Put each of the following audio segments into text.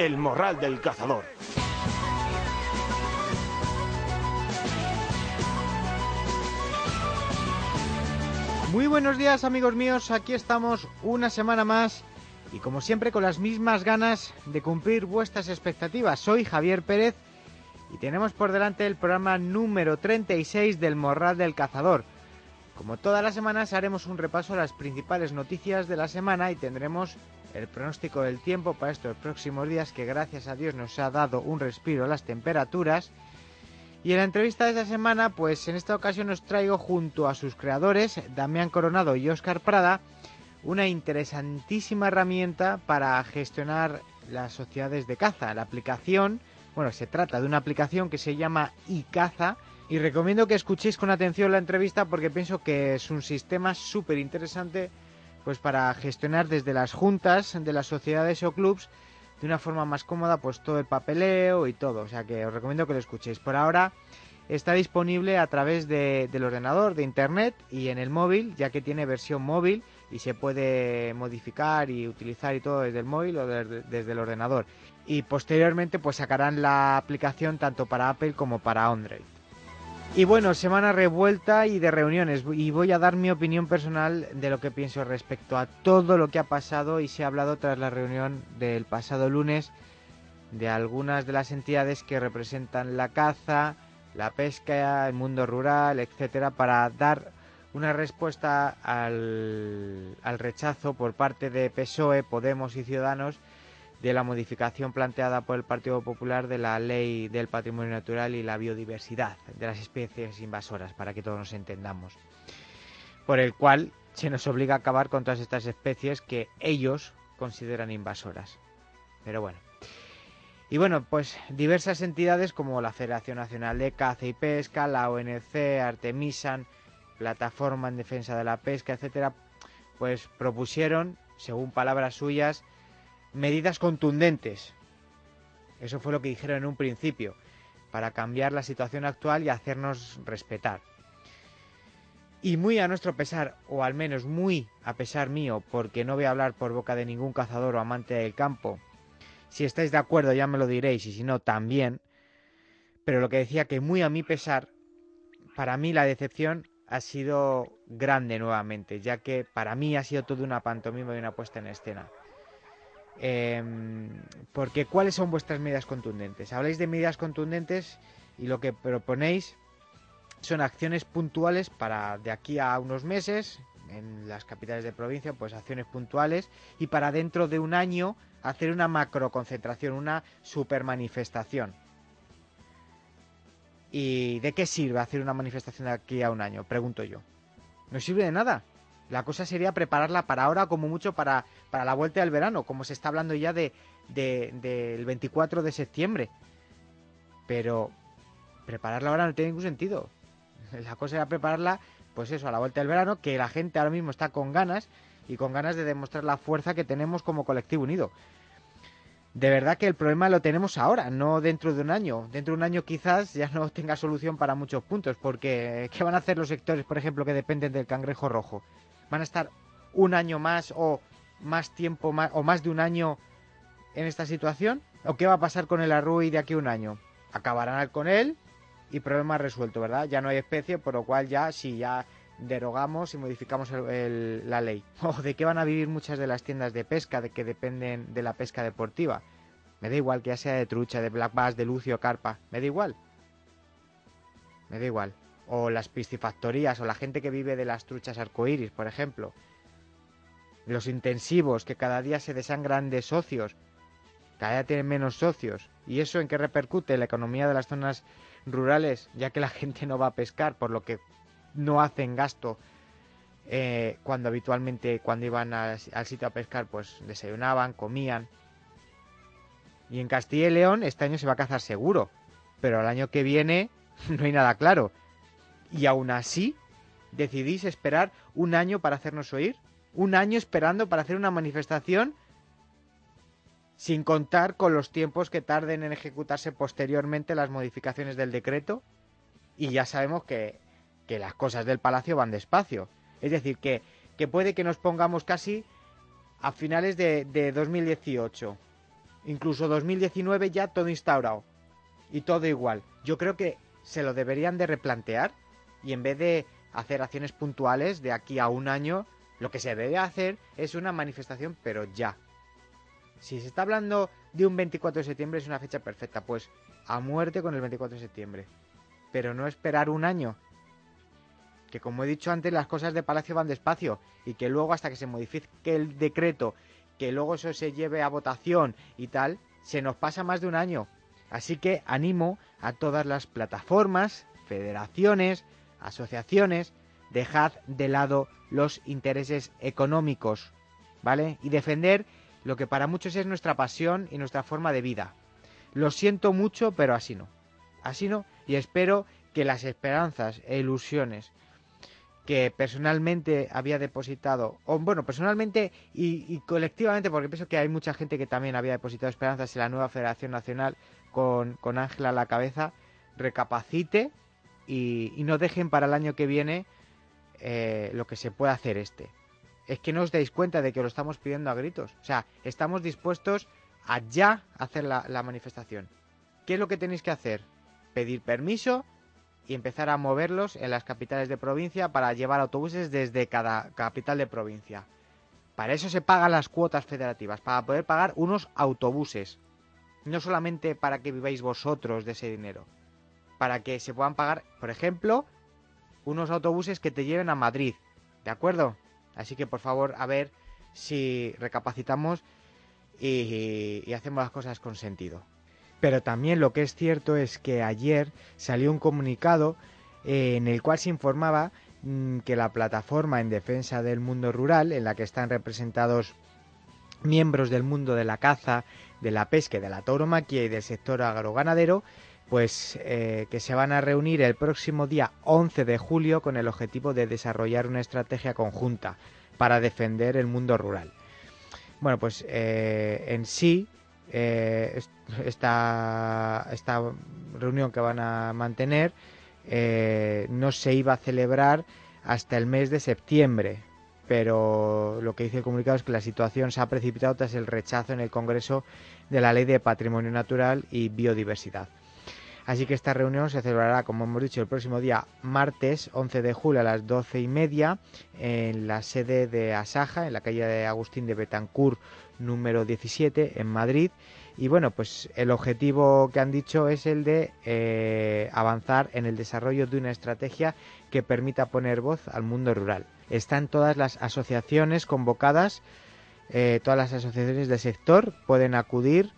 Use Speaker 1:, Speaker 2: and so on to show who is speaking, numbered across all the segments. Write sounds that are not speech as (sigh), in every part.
Speaker 1: El morral del cazador.
Speaker 2: Muy buenos días amigos míos, aquí estamos una semana más y como siempre con las mismas ganas de cumplir vuestras expectativas. Soy Javier Pérez y tenemos por delante el programa número 36 del Morral del Cazador. Como todas las semanas haremos un repaso a las principales noticias de la semana y tendremos el pronóstico del tiempo para estos próximos días que gracias a Dios nos ha dado un respiro a las temperaturas. Y en la entrevista de esta semana, pues en esta ocasión os traigo junto a sus creadores, Damián Coronado y Óscar Prada, una interesantísima herramienta para gestionar las sociedades de caza. La aplicación, bueno, se trata de una aplicación que se llama iCaza y recomiendo que escuchéis con atención la entrevista porque pienso que es un sistema súper interesante pues para gestionar desde las juntas de las sociedades o clubs de una forma más cómoda pues todo el papeleo y todo. O sea que os recomiendo que lo escuchéis. Por ahora está disponible a través de, del ordenador, de internet y en el móvil, ya que tiene versión móvil y se puede modificar y utilizar y todo desde el móvil o desde el ordenador. Y posteriormente pues sacarán la aplicación tanto para Apple como para Android. Y bueno, semana revuelta y de reuniones. Y voy a dar mi opinión personal de lo que pienso respecto a todo lo que ha pasado y se ha hablado tras la reunión del pasado lunes de algunas de las entidades que representan la caza, la pesca, el mundo rural, etcétera, para dar una respuesta al, al rechazo por parte de PSOE, Podemos y Ciudadanos de la modificación planteada por el Partido Popular de la Ley del Patrimonio Natural y la Biodiversidad de las especies invasoras, para que todos nos entendamos. Por el cual se nos obliga a acabar con todas estas especies que ellos consideran invasoras. Pero bueno. Y bueno, pues diversas entidades como la Federación Nacional de Caza y Pesca, la ONC, Artemisan, Plataforma en Defensa de la Pesca, etcétera, pues propusieron, según palabras suyas, medidas contundentes. Eso fue lo que dijeron en un principio, para cambiar la situación actual y hacernos respetar. Y muy a nuestro pesar, o al menos muy a pesar mío, porque no voy a hablar por boca de ningún cazador o amante del campo, si estáis de acuerdo ya me lo diréis y si no también, pero lo que decía que muy a mi pesar, para mí la decepción ha sido grande nuevamente, ya que para mí ha sido toda una pantomima y una puesta en escena. Eh, porque ¿cuáles son vuestras medidas contundentes? Habláis de medidas contundentes y lo que proponéis son acciones puntuales para de aquí a unos meses en las capitales de provincia, pues acciones puntuales y para dentro de un año hacer una macroconcentración, una super manifestación. ¿Y de qué sirve hacer una manifestación de aquí a un año? Pregunto yo. No sirve de nada. La cosa sería prepararla para ahora, como mucho para, para la vuelta del verano, como se está hablando ya de, de, del 24 de septiembre. Pero prepararla ahora no tiene ningún sentido. (laughs) La cosa era prepararla, pues eso, a la vuelta del verano, que la gente ahora mismo está con ganas y con ganas de demostrar la fuerza que tenemos como colectivo unido. De verdad que el problema lo tenemos ahora, no dentro de un año. Dentro de un año quizás ya no tenga solución para muchos puntos, porque ¿qué van a hacer los sectores, por ejemplo, que dependen del cangrejo rojo? ¿Van a estar un año más o más tiempo o más de un año en esta situación? ¿O qué va a pasar con el arrui de aquí a un año? Acabarán con él y problema resuelto, ¿verdad? Ya no hay especie, por lo cual ya sí, ya derogamos y modificamos la ley. (laughs) ¿O de qué van a vivir muchas de las tiendas de pesca de que dependen de la pesca deportiva? Me da igual que ya sea de trucha, de black bass, de lucio, carpa. Me da igual. Me da igual. O las piscifactorías, o la gente que vive de las truchas arcoíris, por ejemplo. Los intensivos que cada día se desangran de socios. cada día tienen menos socios. ¿Y eso en qué repercute? La economía de las zonas rurales, ya que la (laughs) gente no va a pescar, por lo que no hacen gasto eh, cuando habitualmente cuando iban al, sitio a pescar pues desayunaban, comían. Y en Castilla y León este año se va a cazar seguro, pero el año que viene (laughs) no hay nada claro. Y aún así decidís esperar un año para hacernos oír, un año esperando para hacer una manifestación sin contar con los tiempos que tarden en ejecutarse posteriormente las modificaciones del decreto. Y ya sabemos que, que las cosas del palacio van despacio. Es decir, que, que puede que nos pongamos casi a finales de, de 2018. Incluso 2019 ya todo instaurado. Y todo igual. Yo creo que se lo deberían de replantear y en vez de hacer acciones puntuales de aquí a un año, lo que se debe hacer es una manifestación, pero ya. Si se está hablando de un 24 de septiembre es una fecha perfecta, pues a muerte con el 24 de septiembre. Pero no esperar un año que como he dicho antes las cosas de Palacio van despacio y que luego hasta que se modifique el decreto, que luego eso se lleve a votación y tal, se nos pasa más de un año. Así que animo a todas las plataformas, federaciones, asociaciones, dejad de lado los intereses económicos, ¿vale? Y defender lo que para muchos es nuestra pasión y nuestra forma de vida. Lo siento mucho, pero así no. Así no, y espero que las esperanzas e ilusiones que personalmente había depositado, o bueno, personalmente y, colectivamente, porque pienso que hay mucha gente que también había depositado esperanzas en la nueva Federación Nacional con Ángela a la cabeza, recapacite y, no dejen para el año que viene eh, lo que se puede hacer este. Es que no os dais cuenta de que lo estamos pidiendo a gritos. O sea, estamos dispuestos a ya hacer la manifestación. ¿Qué es lo que tenéis que hacer? Pedir permiso y empezar a moverlos en las capitales de provincia para llevar autobuses desde cada capital de provincia. Para eso se pagan las cuotas federativas, para poder pagar unos autobuses. No solamente para que viváis vosotros de ese dinero, para que se puedan pagar, por ejemplo, unos autobuses que te lleven a Madrid. ¿De acuerdo? Así que por favor, a ver si recapacitamos y, y hacemos las cosas con sentido. Pero también lo que es cierto es que ayer salió un comunicado eh, en el cual se informaba mm, que la plataforma en defensa del mundo rural, en la que están representados miembros del mundo de la caza, de la pesca, de la tauromaquia y del sector agroganadero, pues eh, que se van a reunir el próximo día 11 de julio con el objetivo de desarrollar una estrategia conjunta para defender el mundo rural. Bueno, pues eh, en sí eh, esta, esta reunión que van a mantener no se iba a celebrar hasta el mes de septiembre, pero lo que dice el comunicado es que la situación se ha precipitado tras el rechazo en el Congreso de la Ley de Patrimonio Natural y Biodiversidad. Así que esta reunión se celebrará, como hemos dicho, el próximo día martes 11 de julio a las 12 y media en la sede de Asaja, en la calle de Agustín de Betancourt número 17 en Madrid. Y bueno, pues el objetivo que han dicho es el de eh, avanzar en el desarrollo de una estrategia que permita poner voz al mundo rural. Están todas las asociaciones convocadas, eh, todas las asociaciones del sector pueden acudir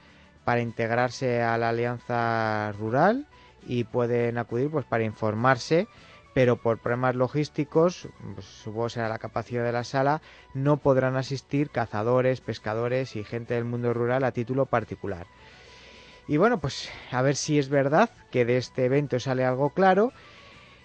Speaker 2: para integrarse a la alianza rural y pueden acudir pues para informarse pero por problemas logísticos, pues, supongo será la capacidad de la sala, no podrán asistir cazadores, pescadores y gente del mundo rural a título particular. Y bueno, pues a ver si es verdad que de este evento sale algo claro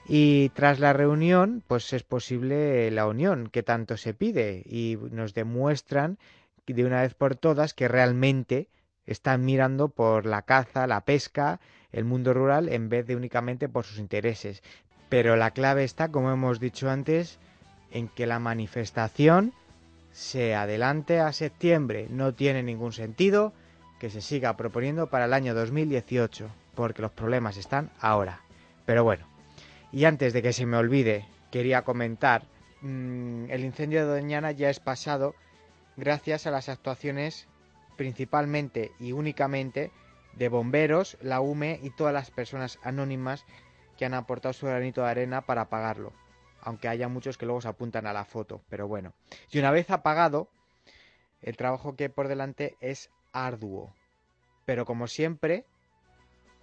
Speaker 2: y tras la reunión, pues es posible la unión que tanto se pide y nos demuestran de una vez por todas que realmente están mirando por la caza, la pesca, el mundo rural en vez de únicamente por sus intereses. Pero la clave está, como hemos dicho antes, en que la manifestación se adelante a septiembre. No tiene ningún sentido que se siga proponiendo para el año 2018, porque los problemas están ahora. Pero bueno, y antes de que se me olvide, quería comentar, mm, el incendio de Doñana ya es pasado gracias a las actuaciones principalmente y únicamente de bomberos, la UME y todas las personas anónimas que han aportado su granito de arena para apagarlo. Aunque haya muchos que luego se apuntan a la foto, pero bueno. Y una vez apagado, el trabajo que hay por delante es arduo. Pero como siempre,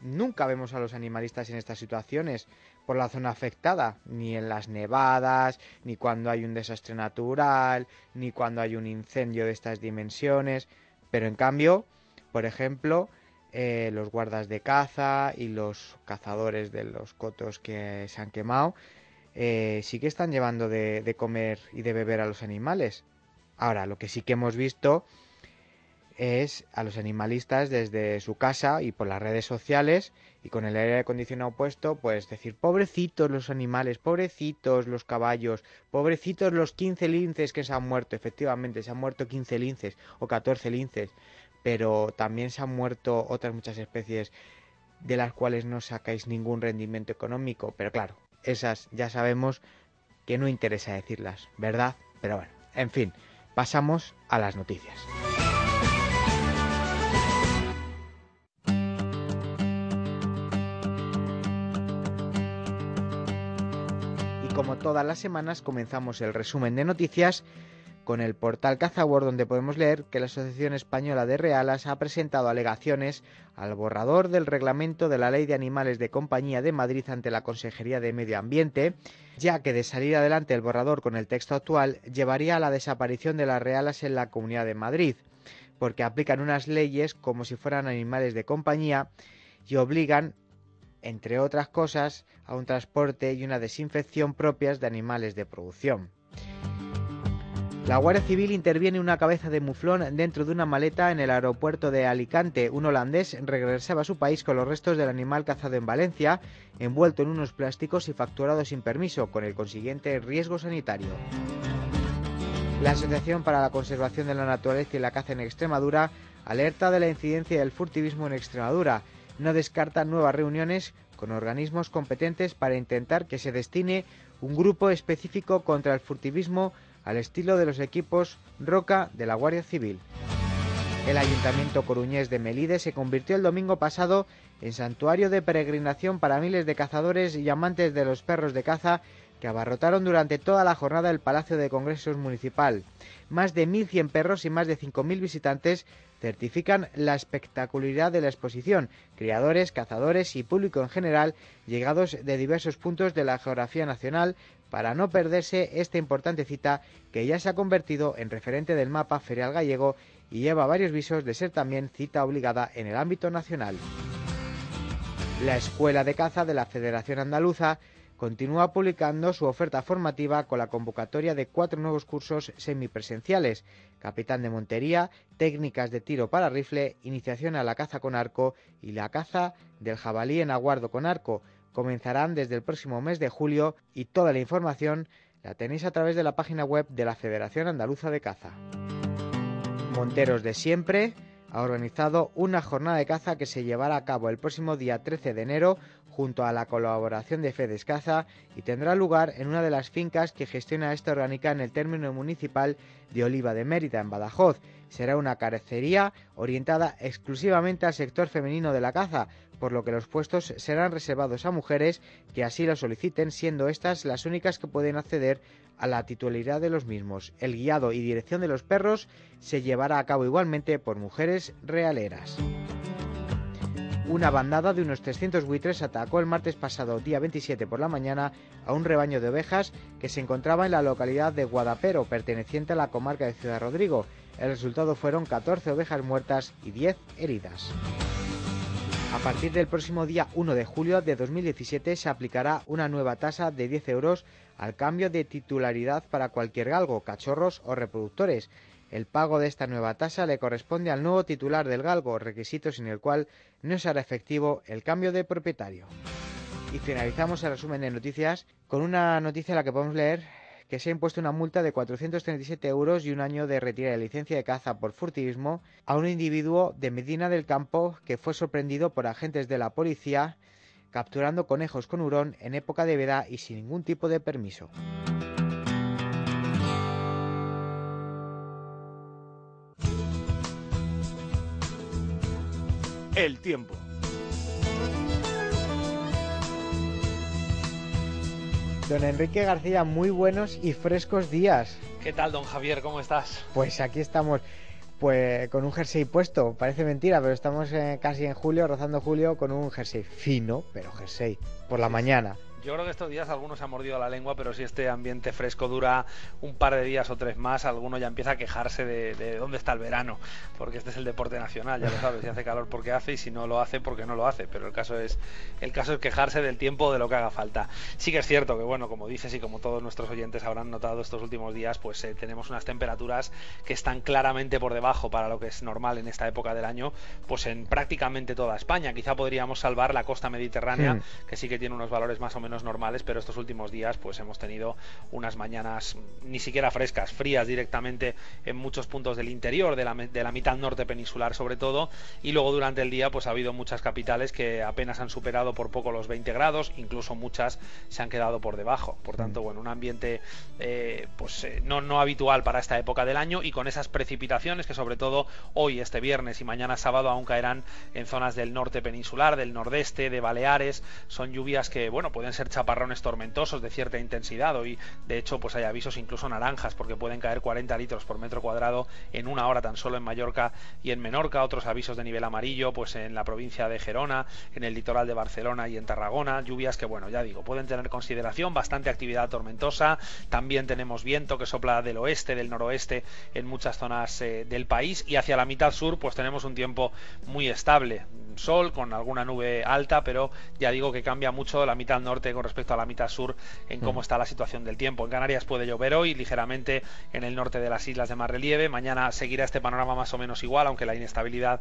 Speaker 2: nunca vemos a los animalistas en estas situaciones por la zona afectada, ni en las nevadas, ni cuando hay un desastre natural, ni cuando hay un incendio de estas dimensiones. Pero en cambio, por ejemplo, eh, los guardas de caza y los cazadores de los cotos que se han quemado eh, sí que están llevando de, comer y de beber a los animales. Ahora, lo que sí que hemos visto es a los animalistas desde su casa y por las redes sociales y con el aire acondicionado puesto, pues decir, pobrecitos los animales, pobrecitos los caballos, pobrecitos los 15 linces que se han muerto, efectivamente, se han muerto 15 linces o 14 linces, pero también se han muerto otras muchas especies de las cuales no sacáis ningún rendimiento económico. Pero claro, esas ya sabemos que no interesa decirlas, ¿verdad? Pero bueno, en fin, pasamos a las noticias. Como todas las semanas comenzamos el resumen de noticias con el portal Cazawar donde podemos leer que la Asociación Española de Realas ha presentado alegaciones al borrador del reglamento de la Ley de Animales de Compañía de Madrid ante la Consejería de Medio Ambiente, ya que de salir adelante el borrador con el texto actual llevaría a la desaparición de las realas en la Comunidad de Madrid, porque aplican unas leyes como si fueran animales de compañía y obligan entre otras cosas, a un transporte y una desinfección propias de animales de producción. La Guardia Civil interviene una cabeza de muflón dentro de una maleta en el aeropuerto de Alicante. Un holandés regresaba a su país con los restos del animal cazado en Valencia, envuelto en unos plásticos y facturado sin permiso, con el consiguiente riesgo sanitario. La Asociación para la Conservación de la Naturaleza y la Caza en Extremadura alerta de la incidencia del furtivismo en Extremadura. No descarta nuevas reuniones con organismos competentes para intentar que se destine un grupo específico contra el furtivismo al estilo de los equipos Roca de la Guardia Civil. El Ayuntamiento coruñés de Melide se convirtió el domingo pasado en santuario de peregrinación para miles de cazadores y amantes de los perros de caza que abarrotaron durante toda la jornada el Palacio de Congresos Municipal. Más de 1.100 perros y más de 5.000 visitantes certifican la espectacularidad de la exposición. Criadores, cazadores y público en general, llegados de diversos puntos de la geografía nacional, para no perderse esta importante cita que ya se ha convertido en referente del mapa ferial gallego y lleva varios visos de ser también cita obligada en el ámbito nacional. La Escuela de Caza de la Federación Andaluza continúa publicando su oferta formativa con la convocatoria de cuatro nuevos cursos semipresenciales, capitán de montería, técnicas de tiro para rifle, iniciación a la caza con arco y la caza del jabalí en aguardo con arco. Comenzarán desde el próximo mes de julio y toda la información la tenéis a través de la página web de la Federación Andaluza de Caza. Monteros de siempre ha organizado una jornada de caza que se llevará a cabo el próximo día 13 de enero junto a la colaboración de Fedes Caza y tendrá lugar en una de las fincas que gestiona esta orgánica en el término municipal de Oliva de Mérida, en Badajoz. Será una carecería orientada exclusivamente al sector femenino de la caza, por lo que los puestos serán reservados a mujeres que así lo soliciten, siendo estas las únicas que pueden acceder a la titularidad de los mismos. El guiado y dirección de los perros se llevará a cabo igualmente por mujeres realeras. Una bandada de unos 300 buitres atacó el martes pasado, día 27 por la mañana, a un rebaño de ovejas que se encontraba en la localidad de Guadapero, perteneciente a la comarca de Ciudad Rodrigo. El resultado fueron 14 ovejas muertas y 10 heridas. A partir del próximo día 1 de julio de 2017 se aplicará una nueva tasa de 10 euros al cambio de titularidad para cualquier galgo, cachorros o reproductores. El pago de esta nueva tasa le corresponde al nuevo titular del galgo, requisito sin el cual no será efectivo el cambio de propietario. Y finalizamos el resumen de noticias con una noticia en la que podemos leer que se ha impuesto una multa de 437 euros y un año de retira de licencia de caza por furtivismo a un individuo de Medina del Campo que fue sorprendido por agentes de la policía capturando conejos con hurón en época de veda y sin ningún tipo de permiso.
Speaker 1: El tiempo.
Speaker 2: Don Enrique García, muy buenos y frescos días.
Speaker 3: ¿Qué tal, don Javier? ¿Cómo estás?
Speaker 2: Pues aquí estamos. Pues con un jersey puesto, parece mentira, pero estamos eh, casi en julio, rozando julio, con un jersey fino, pero jersey, por la mañana.
Speaker 3: Yo creo que estos días algunos se han mordido la lengua, pero si este ambiente fresco dura un par de días o tres más, alguno ya empieza a quejarse de, dónde está el verano, porque este es el deporte nacional, ya lo sabes, si hace calor porque hace y si no lo hace porque no lo hace, pero el caso es el caso es quejarse del tiempo de lo que haga falta. Sí que es cierto que bueno, como dices y como todos nuestros oyentes habrán notado estos últimos días, pues eh, tenemos unas temperaturas que están claramente por debajo para lo que es normal en esta época del año, pues en prácticamente toda España. Quizá podríamos salvar la costa mediterránea, hmm. que sí que tiene unos valores más o menos normales, pero estos últimos días pues hemos tenido unas mañanas ni siquiera frescas, frías directamente en muchos puntos del interior, de la, de la mitad norte peninsular sobre todo, y luego durante el día pues ha habido muchas capitales que apenas han superado por poco los 20 grados, incluso muchas se han quedado por debajo. Por tanto, mm. bueno, un ambiente eh, pues eh, no, no habitual para esta época del año y con esas precipitaciones que sobre todo hoy, este viernes y mañana sábado aún caerán en zonas del norte peninsular, del nordeste, de Baleares, son lluvias que, bueno, pueden ser chaparrones tormentosos de cierta intensidad. Hoy, de hecho, pues hay avisos incluso naranjas porque pueden caer 40 litros por metro cuadrado en una hora tan solo en Mallorca y en Menorca. Otros avisos de nivel amarillo, pues en la provincia de Gerona, en el litoral de Barcelona y en Tarragona. Lluvias que, bueno, ya digo, pueden tener consideración, bastante actividad tormentosa. También tenemos viento que sopla del oeste, del noroeste en muchas zonas eh, del país y hacia la mitad sur, pues tenemos un tiempo muy estable sol con alguna nube alta, pero ya digo que cambia mucho la mitad norte con respecto a la mitad sur en cómo está la situación del tiempo. En Canarias puede llover hoy, ligeramente en el norte de las islas de más relieve. Mañana seguirá este panorama más o menos igual, aunque la inestabilidad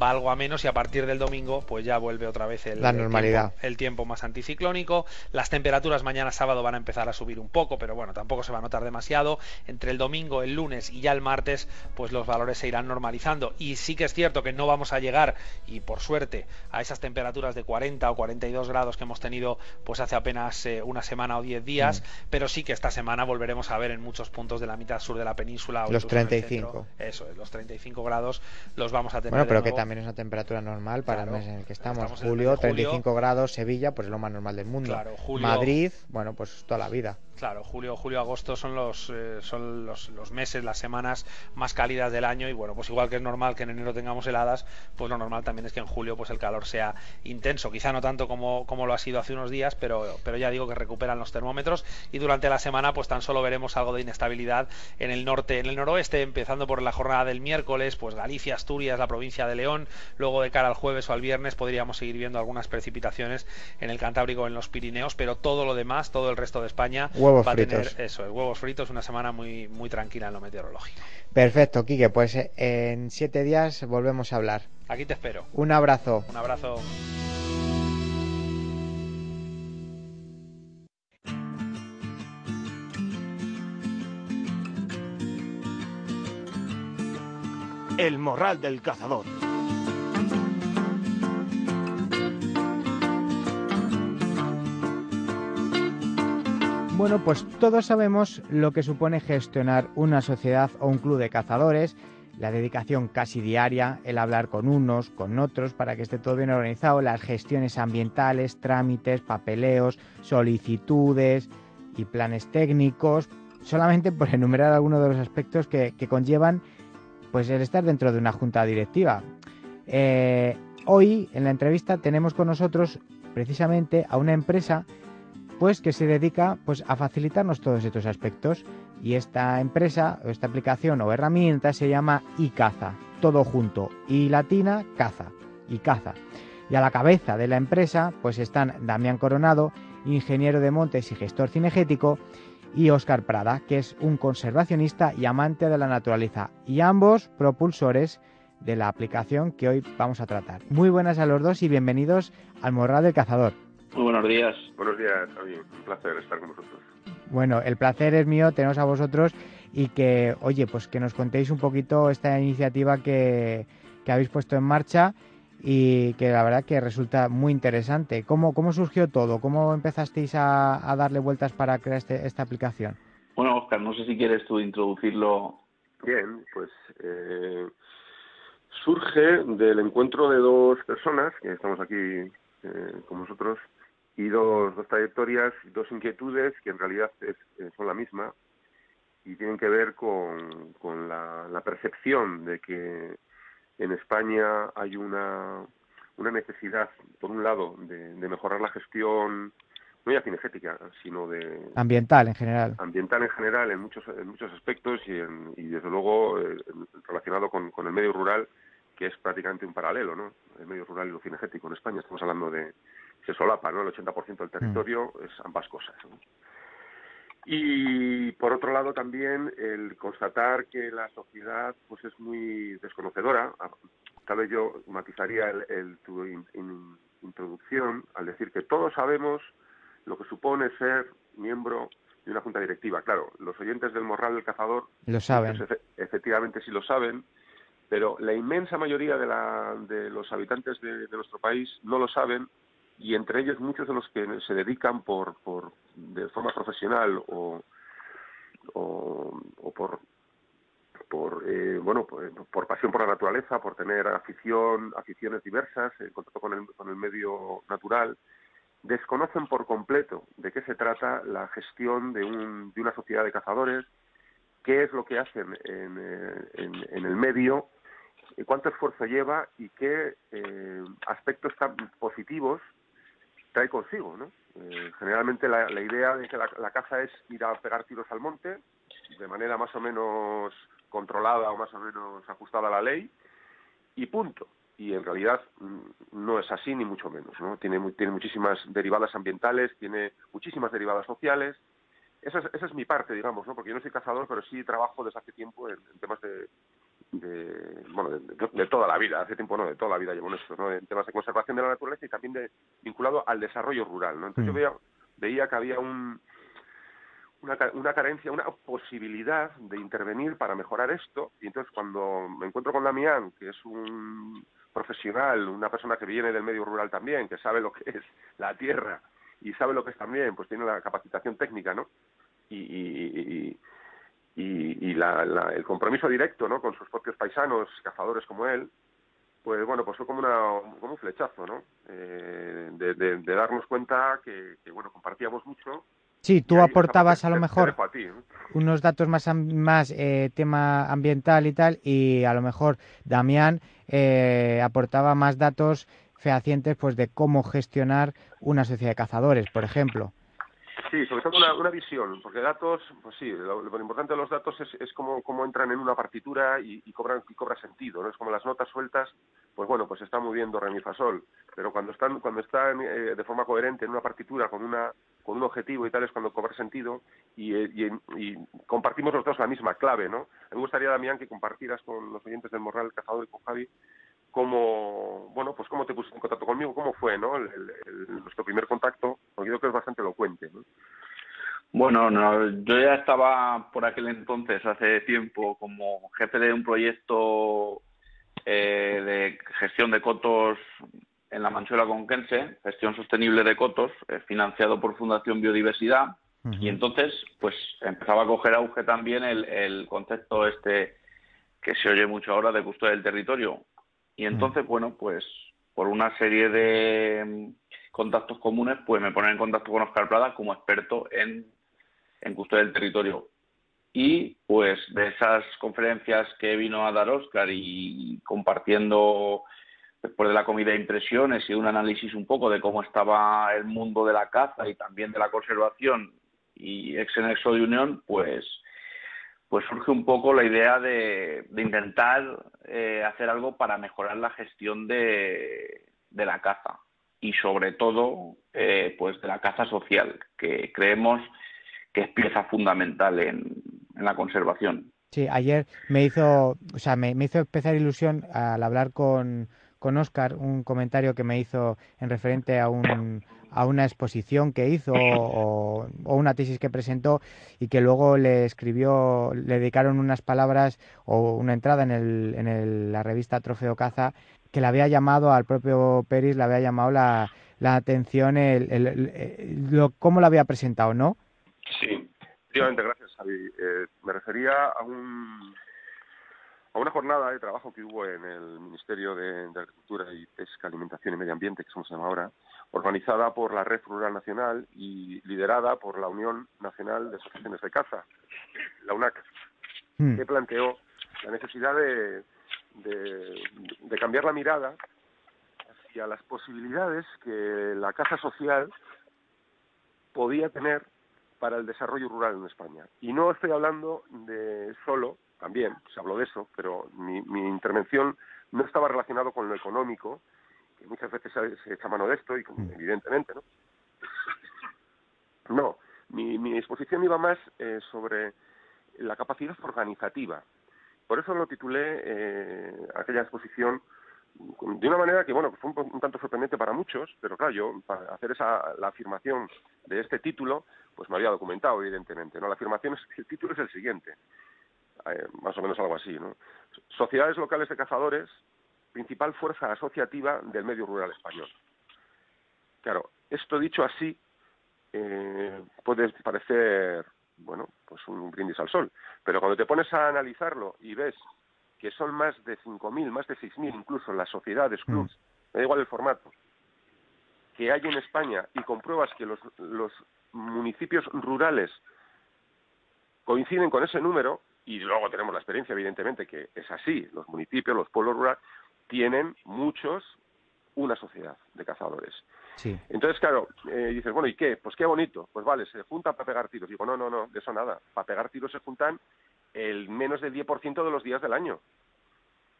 Speaker 3: va algo a menos y a partir del domingo pues ya vuelve otra vez el,
Speaker 2: la normalidad.
Speaker 3: el tiempo más anticiclónico. Las temperaturas mañana sábado van a empezar a subir un poco, pero bueno, tampoco se va a notar demasiado. Entre el domingo, el lunes y ya el martes, pues los valores se irán normalizando. Y sí que es cierto que no vamos a llegar, y por suerte a esas temperaturas de 40 o 42 grados que hemos tenido pues hace apenas eh, una semana o 10 días, mm. pero sí que esta semana volveremos a ver en muchos puntos de la mitad sur de la península.
Speaker 2: los 35.
Speaker 3: eso es, los 35 grados los vamos a tener.
Speaker 2: Bueno, pero que también es una temperatura normal para el mes en el que estamos. julio, 35 grados, Sevilla, pues es lo más normal del mundo. Madrid, bueno, pues toda la vida.
Speaker 3: Claro, julio, julio, agosto son los eh, son los, los, meses, las semanas más cálidas del año y bueno, pues igual que es normal que en enero tengamos heladas, pues lo normal también es que en julio pues el calor sea intenso, quizá no tanto como, como lo ha sido hace unos días, pero, pero ya digo que recuperan los termómetros y durante la semana pues tan solo veremos algo de inestabilidad en el norte, en el noroeste, empezando por la jornada del miércoles, pues Galicia, Asturias, la provincia de León, luego de cara al jueves o al viernes podríamos seguir viendo algunas precipitaciones en el Cantábrico, en los Pirineos, pero todo lo demás, todo el resto de España
Speaker 2: va
Speaker 3: fritos. a tener eso, huevos fritos, una semana muy, muy tranquila en lo meteorológico.
Speaker 2: Perfecto, Quique, pues eh, en siete días volvemos a hablar.
Speaker 3: Aquí te espero.
Speaker 2: Un abrazo.
Speaker 3: Un abrazo.
Speaker 1: El morral del cazador.
Speaker 2: Bueno, pues todos sabemos lo que supone gestionar una sociedad o un club de cazadores, la dedicación casi diaria, el hablar con unos, con otros, para que esté todo bien organizado, las gestiones ambientales, trámites, papeleos, solicitudes y planes técnicos, solamente por enumerar algunos de los aspectos que, conllevan pues el estar dentro de una junta directiva. Eh, hoy en la entrevista tenemos con nosotros precisamente a una empresa pues que se dedica pues a facilitarnos todos estos aspectos y esta empresa o esta aplicación o herramienta se llama iCaza, todo junto, y latina caza, iCaza. Y a la cabeza de la empresa pues están Damián Coronado, ingeniero de montes y gestor cinegético, y Óscar Prada, que es un conservacionista y amante de la naturaleza, y ambos propulsores de la aplicación que hoy vamos a tratar. Muy buenas a los dos y bienvenidos al Morral del Cazador.
Speaker 4: Muy buenos días.
Speaker 5: Buenos días, Javi. Un placer estar con vosotros.
Speaker 2: Bueno, el placer es mío, teneros a vosotros y que, oye, pues que nos contéis un poquito esta iniciativa que, habéis puesto en marcha y que la verdad que resulta muy interesante. ¿Cómo, cómo surgió todo? ¿Cómo empezasteis a, darle vueltas para crear este, esta aplicación?
Speaker 4: Bueno, Oscar, no sé si quieres tú introducirlo.
Speaker 5: Bien, pues eh, surge del encuentro de dos personas que estamos aquí eh, con vosotros y dos, dos trayectorias, dos inquietudes que en realidad es, eh, son la misma y tienen que ver con, con la, percepción de que en España hay una, una necesidad, por un lado, de, mejorar la gestión no ya cinegética, sino de
Speaker 2: ambiental en general.
Speaker 5: Ambiental en general en muchos en muchos aspectos y, y desde luego eh, relacionado con, con, el medio rural que es prácticamente un paralelo, ¿no? El medio rural y lo cinegético en España estamos hablando de se solapa, ¿no? El 80% del territorio mm. es ambas cosas. ¿no? Y por otro lado también el constatar que la sociedad pues es muy desconocedora. Ah, tal vez yo matizaría el, tu introducción al decir que todos sabemos lo que supone ser miembro de una junta directiva. Claro, los oyentes del Morral del Cazador
Speaker 2: lo saben.
Speaker 5: Pues, efectivamente sí lo saben, pero la inmensa mayoría de, la, de los habitantes de, de nuestro país no lo saben y entre ellos muchos de los que se dedican por, por de forma profesional o, o, por por eh, bueno por, pasión por la naturaleza por tener afición aficiones diversas en contacto con el, con el medio natural desconocen por completo de qué se trata la gestión de, un, de una sociedad de cazadores qué es lo que hacen en, eh, en, el medio cuánto esfuerzo lleva y qué eh, aspectos tan positivos trae consigo, ¿no? Eh, generalmente la, idea de que la, caza es ir a pegar tiros al monte de manera más o menos controlada o más o menos ajustada a la ley y punto. Y en realidad mm, no es así ni mucho menos, ¿no? Tiene, tiene muchísimas derivadas ambientales, tiene muchísimas derivadas sociales. Esa es, esa es mi parte, digamos, ¿no? Porque yo no soy cazador, pero sí trabajo desde hace tiempo en temas de, de, bueno, de, toda la vida, hace tiempo no, de toda la vida llevo en esto, ¿no? En temas de conservación de la naturaleza y también de, vinculado al desarrollo rural, ¿no? Entonces yo mm. veía, veía que había un, una, una carencia, una posibilidad de intervenir para mejorar esto y entonces cuando me encuentro con Damián, que es un profesional, una persona que viene del medio rural también, que sabe lo que es la tierra y sabe lo que es también, pues tiene la capacitación técnica, ¿no? y, y y, el compromiso directo ¿no? con sus propios paisanos, cazadores como él, pues bueno, pues fue como, una, como un flechazo, ¿no? Eh, de, darnos cuenta que, bueno, compartíamos mucho.
Speaker 2: Sí, tú aportabas a lo mejor unos datos más, más eh, tema ambiental y tal, y a lo mejor Damián eh, aportaba más datos fehacientes pues de cómo gestionar una sociedad de cazadores, por ejemplo.
Speaker 5: Sí, sobre todo una, visión, porque datos, pues sí, lo, importante de los datos es, es cómo, cómo, entran en una partitura y, cobran, y cobra sentido, ¿no? Es como las notas sueltas, pues bueno, pues está muy bien do, re, mi, fa, sol, pero cuando están, cuando están eh, de forma coherente en una partitura con una con un objetivo y tal es cuando cobra sentido y, eh, y, compartimos los dos la misma clave, ¿no? me gustaría, Damián, que compartieras con los oyentes del Morral, Cazador y con Javi cómo, bueno, pues cómo te pusiste en contacto conmigo, cómo fue, ¿no? nuestro primer contacto, porque creo que es bastante elocuente, ¿no?
Speaker 4: Bueno, no, yo ya estaba por aquel entonces, hace tiempo, como jefe de un proyecto eh, de gestión de cotos en la Manchuela Conquense, gestión sostenible de cotos, eh, financiado por Fundación Biodiversidad, y entonces, pues empezaba a coger auge también el, el concepto este que se oye mucho ahora de custodia del territorio, y entonces, bueno, pues por una serie de mm, contactos comunes, pues me ponen en contacto con Oscar Prada como experto en, en custodia del territorio. Y pues de esas conferencias que vino a dar Oscar y compartiendo después de la comida impresiones y un análisis un poco de cómo estaba el mundo de la caza y también de la conservación y ex nexo de unión, pues pues surge un poco la idea de, intentar eh, hacer algo para mejorar la gestión de, la caza y sobre todo eh, pues de la caza social que creemos que es pieza fundamental en, la conservación.
Speaker 2: Sí, ayer me hizo, o sea, me, me hizo empezar ilusión al hablar con, con Oscar un comentario que me hizo en referente a un, a una exposición que hizo o, una tesis que presentó y que luego le escribió, le dedicaron unas palabras o una entrada en, el, en la revista Trofeo Caza que le había llamado al propio Peris, le había llamado la, la atención el, el, lo, cómo lo había presentado, ¿no?
Speaker 5: Sí, efectivamente, gracias, Javi. Eh, me refería a un a una jornada de trabajo que hubo en el Ministerio de, Agricultura y Pesca, Alimentación y Medio Ambiente, que somos se llama ahora, organizada por la Red Rural Nacional y liderada por la Unión Nacional de Asociaciones de Caza, la UNAC, hmm. que planteó la necesidad de, de cambiar la mirada hacia las posibilidades que la caza social podía tener para el desarrollo rural en España. Y no estoy hablando de solo, también se habló de eso, pero mi, intervención no estaba relacionado con lo económico, que muchas veces se, echa mano de esto, y mm. evidentemente, ¿no? No, mi, mi exposición iba más eh, sobre la capacidad organizativa. Por eso lo titulé eh, aquella exposición de una manera que, bueno, fue un, tanto sorprendente para muchos, pero claro, yo para hacer esa, la afirmación de este título, pues me había documentado, evidentemente, ¿no? La afirmación es el título es el siguiente, más o menos algo así, ¿no? Sociedades locales de cazadores, principal fuerza asociativa del medio rural español. Claro, esto dicho así eh, puede parecer, bueno, pues un brindis al sol, pero cuando te pones a analizarlo y ves que son más de 5.000, más de 6.000 incluso las sociedades, mm. clubs, me da igual el formato, que hay en España y compruebas que los, los municipios rurales coinciden con ese número, y luego tenemos la experiencia, evidentemente, que es así, los municipios, los pueblos rurales, tienen muchos una sociedad de cazadores. Sí. Entonces, claro, eh, dices, bueno, ¿y qué? Pues qué bonito. Pues vale, se juntan para pegar tiros. Digo, no, no, no, de eso nada. Para pegar tiros se juntan el menos del 10% de los días del año.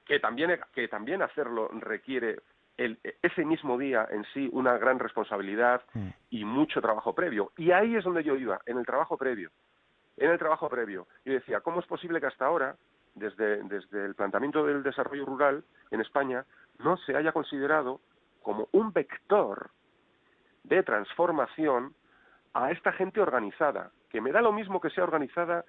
Speaker 5: Que también, que también hacerlo requiere el, ese mismo día en sí una gran responsabilidad mm. y mucho trabajo previo. Y ahí es donde yo iba, en el trabajo previo. En el trabajo previo. Yo decía, ¿cómo es posible que hasta ahora, desde, desde el planteamiento del desarrollo rural en España, no se haya considerado como un vector de transformación a esta gente organizada, que me da lo mismo que sea organizada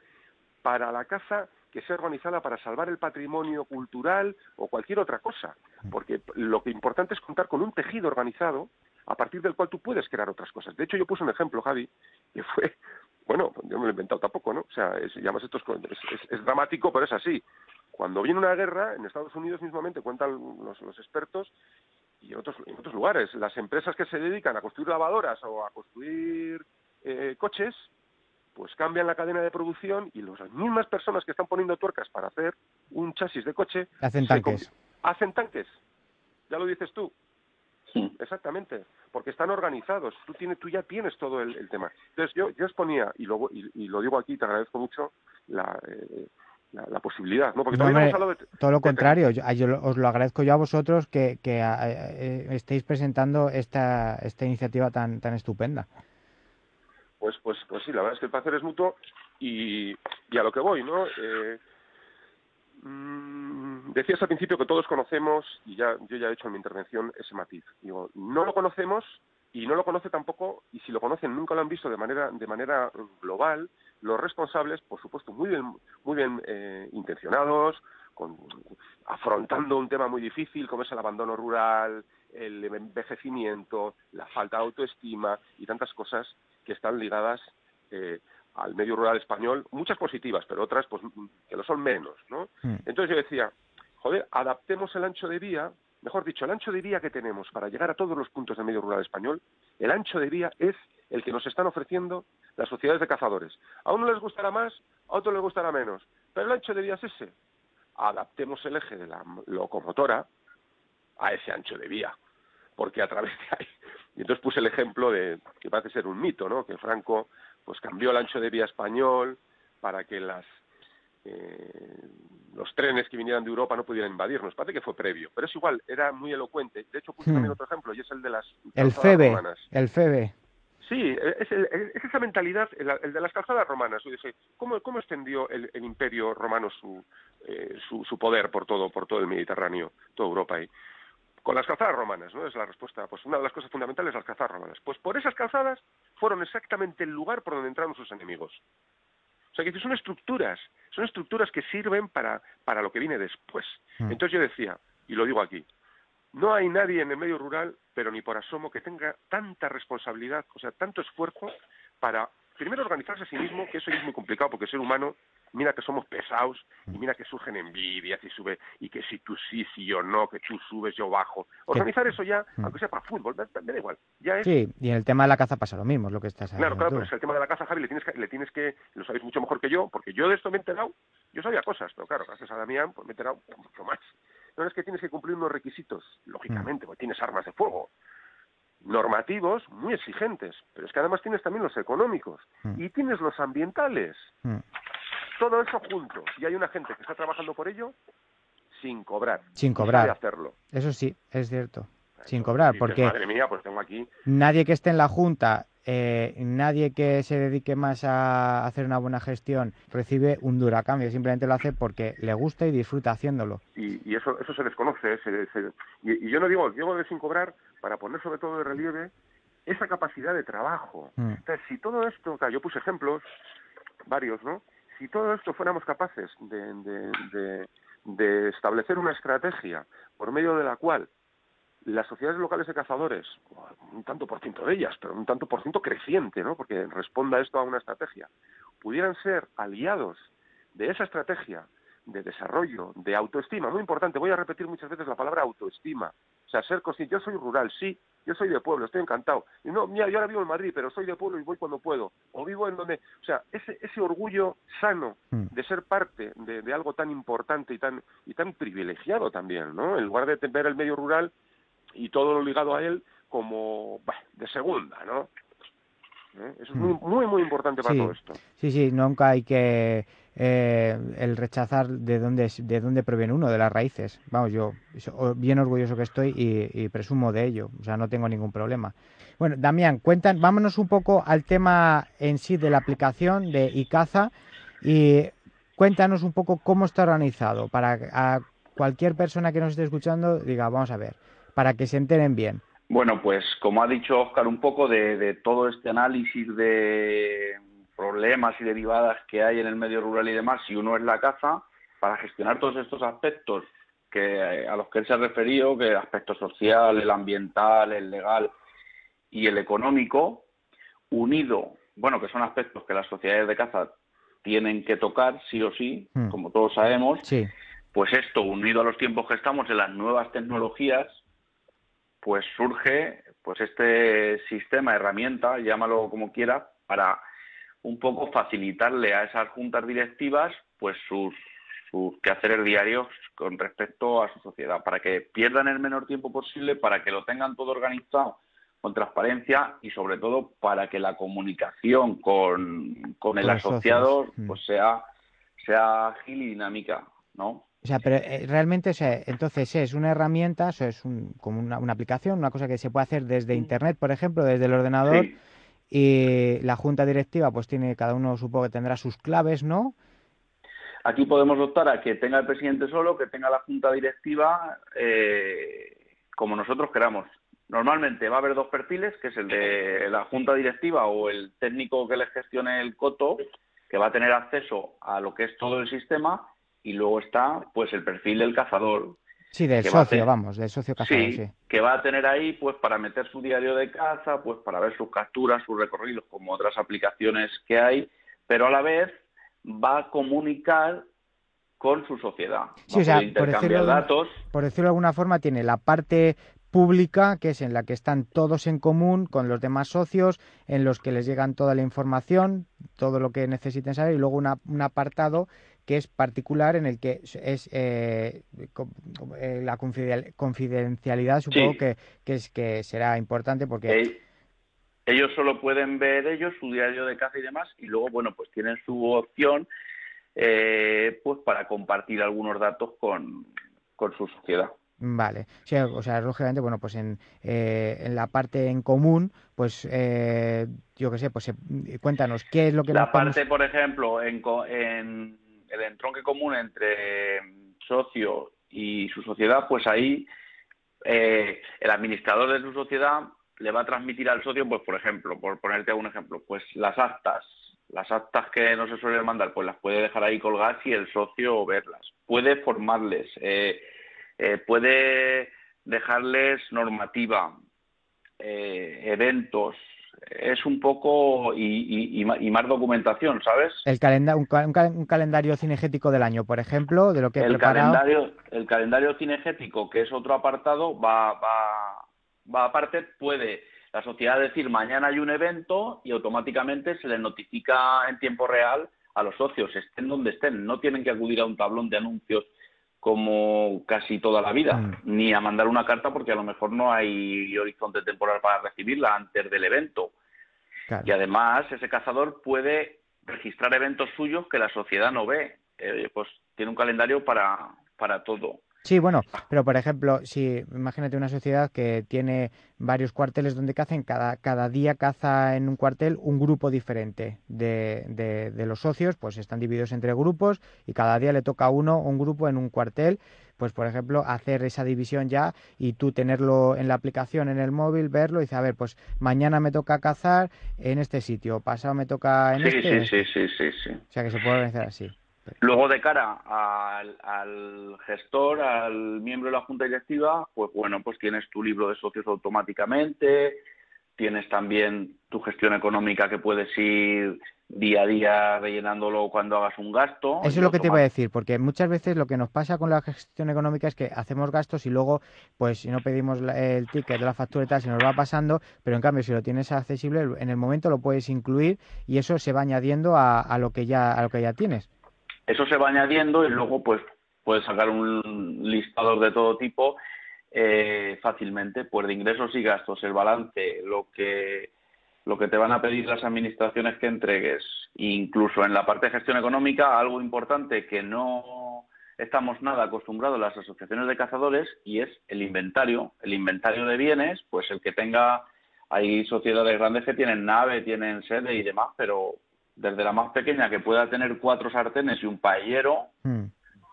Speaker 5: para la caza que sea organizada para salvar el patrimonio cultural o cualquier otra cosa, porque lo que importante es contar con un tejido organizado a partir del cual tú puedes crear otras cosas. De hecho, yo puse un ejemplo, Javi, que fue, bueno, yo me lo he inventado tampoco, ¿no? O sea, es, esto es, dramático, pero es así. Cuando viene una guerra, en Estados Unidos mismamente cuentan los, expertos y en otros, en otros lugares, las empresas que se dedican a construir lavadoras o a construir eh, coches, pues cambian la cadena de producción y las mismas personas que están poniendo tuercas para hacer un chasis de coche
Speaker 2: hacen tanques.
Speaker 5: Hacen tanques. Ya lo dices tú. Sí. Exactamente, porque están organizados. Tú, tienes, tú ya tienes todo el, tema. Entonces yo, yo exponía, y lo, y, lo digo aquí, te agradezco mucho, la, eh, la, posibilidad, ¿no? Porque
Speaker 2: todo lo contrario, yo, os lo agradezco yo a vosotros que, que eh, eh, estéis presentando esta, esta iniciativa tan, tan estupenda
Speaker 5: pues, pues, pues sí, la verdad es que el placer es mutuo y, a lo que voy, ¿no? Eh, mm, decías al principio que todos conocemos, y ya yo ya he hecho en mi intervención ese matiz. Digo, no lo conocemos y no lo conoce tampoco, y si lo conocen nunca lo han visto de manera, de manera global, los responsables, por supuesto, muy bien, muy bien eh, intencionados, con, afrontando un tema muy difícil como es el abandono rural, el envejecimiento, la falta de autoestima y tantas cosas que están ligadas eh, al medio rural español, muchas positivas, pero otras pues que lo son menos, ¿no? Hmm. Entonces yo decía, joder, adaptemos el ancho de vía, mejor dicho, el ancho de vía que tenemos para llegar a todos los puntos del medio rural español, el ancho de vía es el que nos están ofreciendo las sociedades de cazadores. A uno les gustará más, a otro les gustará menos, pero el ancho de vía es ese. Adaptemos el eje de la locomotora a ese ancho de vía, porque a través de ahí y entonces puse el ejemplo de, que parece ser un mito, ¿no? Que Franco pues cambió el ancho de vía español para que las eh, los trenes que vinieran de Europa no pudieran invadirnos. Parece que fue previo, pero es igual, era muy elocuente. De hecho, puse hmm. también otro ejemplo, y es el de las
Speaker 2: el FEBE, romanas. El FEBE.
Speaker 5: Sí, es, es, esa mentalidad, el, de las calzadas romanas. Yo dije, ¿cómo, cómo extendió el, imperio romano su, eh, su, su, poder por todo, por todo el Mediterráneo, toda Europa ahí? Con las calzadas romanas, ¿no? Es la respuesta. Pues una de las cosas fundamentales es las calzadas romanas. Pues por esas calzadas fueron exactamente el lugar por donde entraron sus enemigos. O sea, que son estructuras, son estructuras que sirven para, para lo que viene después. Mm. Entonces yo decía, y lo digo aquí, no hay nadie en el medio rural, pero ni por asomo, que tenga tanta responsabilidad, o sea, tanto esfuerzo para, primero, organizarse a sí mismo, que eso es muy complicado porque el ser humano mira que somos pesados y mira que surgen envidias y sube y que si tú sí, si yo no, que tú subes, yo bajo. Organizar eso ya, mm. aunque sea para fútbol, me, da igual. Ya es...
Speaker 2: Sí, y en el tema de la caza pasa lo mismo, es lo que estás
Speaker 5: haciendo. Claro, claro, pero es el tema de la caza, Javi, le tienes que, le tienes que, lo sabéis mucho mejor que yo, porque yo de esto me he enterado, yo sabía cosas, pero claro, gracias a Damián, pues me he enterado mucho más. No es que tienes que cumplir unos requisitos, lógicamente, mm. porque tienes armas de fuego, normativos muy exigentes, pero es que además tienes también los económicos mm. y tienes los ambientales. Mm. Todo eso junto. Y hay una gente que está trabajando por ello sin cobrar.
Speaker 2: Sin cobrar.
Speaker 5: hacerlo.
Speaker 2: Eso sí, es cierto. sin cobrar, porque
Speaker 5: madre mía, pues tengo aquí...
Speaker 2: nadie que esté en la Junta, eh, nadie que se dedique más a hacer una buena gestión recibe un duro cambio, simplemente lo hace porque le gusta y disfruta haciéndolo.
Speaker 5: Y, eso eso se desconoce. y, yo no digo, digo de sin cobrar para poner sobre todo de relieve esa capacidad de trabajo. Mm. Entonces, si todo esto, claro, yo puse ejemplos, varios, ¿no? Si todo esto fuéramos capaces de, establecer una estrategia por medio de la cual las sociedades locales de cazadores, un tanto por ciento de ellas, pero un tanto por ciento creciente, ¿no? Porque responda esto a una estrategia, pudieran ser aliados de esa estrategia de desarrollo, de autoestima, muy importante, voy a repetir muchas veces la palabra autoestima, sea, ser consciente. Yo soy rural, sí, yo soy de pueblo, estoy encantado. Y no, mira, yo ahora vivo en Madrid, pero soy de pueblo y voy cuando puedo. O vivo en donde, o sea, ese, ese orgullo sano mm. de ser parte de, algo tan importante y tan, y tan privilegiado también, ¿no? En lugar de ver el medio rural y todo lo ligado a él como de segunda, ¿no? ¿Eh? Eso es muy, mm. muy, muy importante para todo esto.
Speaker 2: Sí, sí, nunca hay que eh, el rechazar de dónde, de dónde proviene uno, de las raíces. Vamos, yo bien orgulloso que estoy y, presumo de ello, o sea, no tengo ningún problema. Bueno, Damián, cuentan, vámonos un poco al tema en sí de la aplicación de ICAZA y cuéntanos un poco cómo está organizado para a cualquier persona que nos esté escuchando diga, vamos a ver, para que se enteren bien.
Speaker 4: Bueno, pues como ha dicho Oscar, un poco de todo este análisis de problemas y derivadas que hay en el medio rural y demás, si uno es la caza, para gestionar todos estos aspectos que eh, a los que él se ha referido, que el aspecto social, el ambiental, el legal y el económico, unido, bueno, que son aspectos que las sociedades de caza tienen que tocar sí o sí, hmm. como todos sabemos, pues esto unido a los tiempos que estamos en las nuevas tecnologías, pues surge pues este sistema, herramienta, llámalo como quiera, para un poco facilitarle a esas juntas directivas pues sus, sus quehaceres diarios con respecto a su sociedad, para que pierdan el menor tiempo posible, para que lo tengan todo organizado con transparencia y sobre todo para que la comunicación con, con el asociado mm. pues sea, sea ágil y dinámica, ¿no?
Speaker 2: O sea, pero eh, realmente, o sea, entonces es una herramienta, o es un, como una, una, aplicación, una cosa que se puede hacer desde Internet, por ejemplo, desde el ordenador, y la junta directiva, pues tiene, cada uno supongo que tendrá sus claves, ¿no?
Speaker 4: Aquí podemos optar a que tenga el presidente solo, que tenga la junta directiva eh, como nosotros queramos. Normalmente va a haber dos perfiles, que es el de la junta directiva o el técnico que le gestione el coto, que va a tener acceso a lo que es todo el sistema, y luego está pues el perfil del cazador,
Speaker 2: Sí, del socio, vamos, del socio sí,
Speaker 4: que va a tener ahí pues para meter su diario de caza, pues para ver sus capturas, sus recorridos, como otras aplicaciones que hay, pero a la vez va a comunicar con su sociedad.
Speaker 2: Sí, o sea, por decirlo, datos. por decirlo de alguna forma, tiene la parte pública, que es en la que están todos en común con los demás socios, en los que les llegan toda la información, todo lo que necesiten saber, y luego un apartado que es particular en el que es eh, eh, la confidencialidad supongo que, que, es que será importante porque
Speaker 4: ellos solo pueden ver ellos su diario de caza y demás y luego bueno pues tienen su opción eh, pues para compartir algunos datos con, con su sociedad.
Speaker 2: Vale, o sea, lógicamente, bueno, pues en, en la parte en común, pues yo qué sé, pues cuéntanos qué es lo que
Speaker 4: la parte, por ejemplo, en, en el entronque común entre socio y su sociedad, pues ahí eh, el administrador de su sociedad le va a transmitir al socio, pues por ejemplo, por ponerte un ejemplo, pues las actas, las actas que no se suelen mandar, pues las puede dejar ahí colgadas y el socio verlas. Puede formarles, eh, eh, puede dejarles normativa, eventos, es un poco y, y, más documentación, ¿sabes?
Speaker 2: El calendario, un, calendario cinegético del año, por ejemplo, de lo que
Speaker 4: el calendario, el calendario cinegético, que es otro apartado, va, va, va aparte, puede la sociedad decir mañana hay un evento y automáticamente se les notifica en tiempo real a los socios, estén donde estén, no tienen que acudir a un tablón de anuncios como casi toda la vida, mm. ni a mandar una carta porque a lo mejor no hay horizonte temporal para recibirla antes del evento. Y además ese cazador puede registrar eventos suyos que la sociedad no ve. Eh, pues tiene un calendario para, para todo.
Speaker 2: Sí, bueno, pero por ejemplo, si imagínate una sociedad que tiene varios cuarteles donde cacen, cada, cada día caza en un cuartel un grupo diferente de, de, de, los socios, pues están divididos entre grupos y cada día le toca a uno un grupo en un cuartel, pues por ejemplo, hacer esa división ya y tú tenerlo en la aplicación en el móvil, verlo y decir, a ver, pues mañana me toca cazar en este sitio, pasado me toca en este.
Speaker 4: Sí, sí, sí, sí, sí. O
Speaker 2: sea que se puede organizar así.
Speaker 4: Luego, de cara al, gestor, al miembro de la junta directiva, pues bueno, pues tienes tu libro de socios automáticamente, tienes también tu gestión económica que puedes ir día a día rellenándolo cuando hagas un gasto.
Speaker 2: Eso es lo que te iba a decir, porque muchas veces lo que nos pasa con la gestión económica es que hacemos gastos y luego, pues si no pedimos el ticket de la factura y tal, se nos va pasando, pero en cambio si lo tienes accesible, en el momento lo puedes incluir y eso se va añadiendo a, a lo que ya a lo que ya tienes.
Speaker 4: Eso se va añadiendo y luego pues puedes sacar un listador de todo tipo eh, fácilmente, pues de ingresos y gastos, el balance, lo que lo que te van a pedir las administraciones que entregues, incluso en la parte de gestión económica, algo importante que no estamos nada acostumbrados las asociaciones de cazadores y es el inventario, el inventario de bienes, pues el que tenga, hay sociedades grandes que tienen nave, tienen sede y demás, pero desde la más pequeña que pueda tener cuatro sartenes y un paellero, hmm.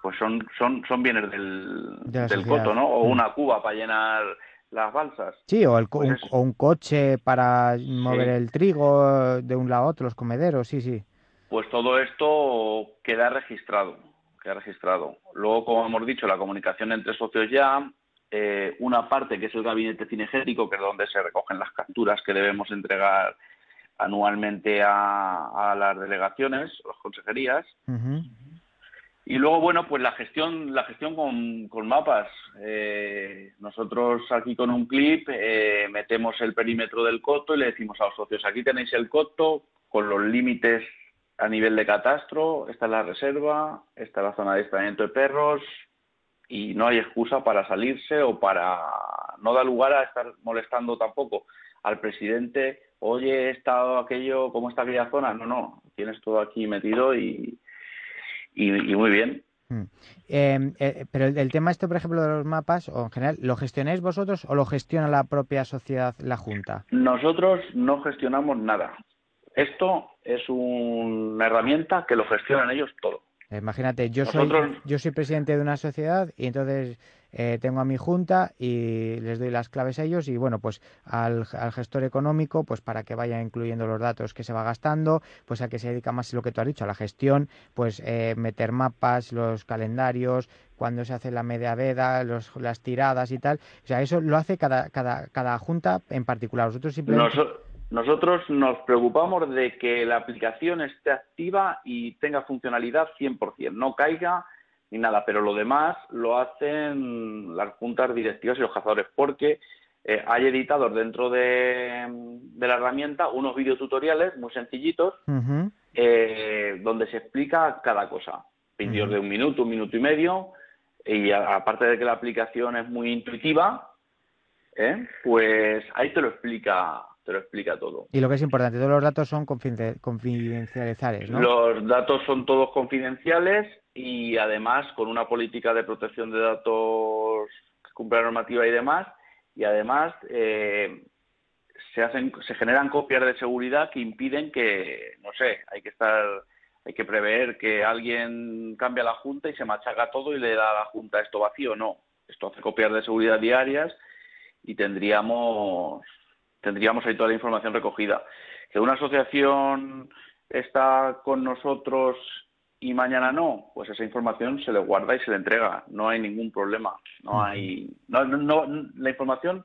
Speaker 4: pues son, son, son bienes del, del coto, ¿no? O hmm. una cuba para llenar las balsas.
Speaker 2: Sí, o, el, pues un, o un, coche para mover el trigo de un lado a otro, los comederos, sí, sí.
Speaker 4: Pues todo esto queda registrado, queda registrado. Luego, como hemos dicho, la comunicación entre socios ya, eh, una parte que es el gabinete cinegético, que es donde se recogen las capturas que debemos entregar anualmente a, las delegaciones, a las consejerías. Y luego, bueno, pues la gestión, la gestión con, mapas. Eh, nosotros aquí con un clip eh, metemos el perímetro del coto y le decimos a los socios, aquí tenéis el coto con los límites a nivel de catastro, esta es la reserva, esta es la zona de estrenamiento de perros y no hay excusa para salirse o para no dar lugar a estar molestando tampoco al presidente oye, he estado aquello, ¿cómo está aquella zona? No, no, tienes todo aquí metido y, y, muy bien.
Speaker 2: Hmm. Em, eh, pero el, tema este, por ejemplo, de los mapas, o en general, ¿lo gestionáis vosotros o lo gestiona la propia sociedad, la Junta?
Speaker 4: Nosotros no gestionamos nada. Esto es una herramienta que lo gestionan ellos todo.
Speaker 2: Imagínate, yo soy yo soy presidente de una sociedad y entonces eh, tengo a mi junta y les doy las claves a ellos y bueno, pues al, gestor económico, pues para que vaya incluyendo los datos que se va gastando, pues a que se dedica más lo que tú has dicho, a la gestión, pues eh, meter mapas, los calendarios, cuando se hace la media veda, los, las tiradas y tal. O sea, eso lo hace cada, cada, cada junta en particular. Nosotros simplemente...
Speaker 4: Nosotros nos preocupamos de que la aplicación esté activa y tenga funcionalidad 100%, no caiga ni nada, pero lo demás lo hacen las juntas directivas y los cazadores, porque eh, hay editados dentro de, la herramienta unos videotutoriales muy sencillitos eh, donde se explica cada cosa. Vídeos de un minuto, un minuto y medio, y aparte de que la aplicación es muy intuitiva, ¿eh? pues ahí te lo explica te lo explica todo.
Speaker 2: Y lo que es importante, todos los datos son confidenciales, ¿no?
Speaker 4: Los datos son todos confidenciales y además con una política de protección de datos que cumple la normativa y demás, y además eh, se hacen, se generan copias de seguridad que impiden que, no sé, hay que estar, hay que prever que alguien cambia la junta y se machaca todo y le da a la junta esto vacío, no. Esto hace copias de seguridad diarias y tendríamos tendríamos ahí toda la información recogida. Que una asociación está con nosotros y mañana no, pues esa información se le guarda y se le entrega. No hay ningún problema. No hay, no, no, la información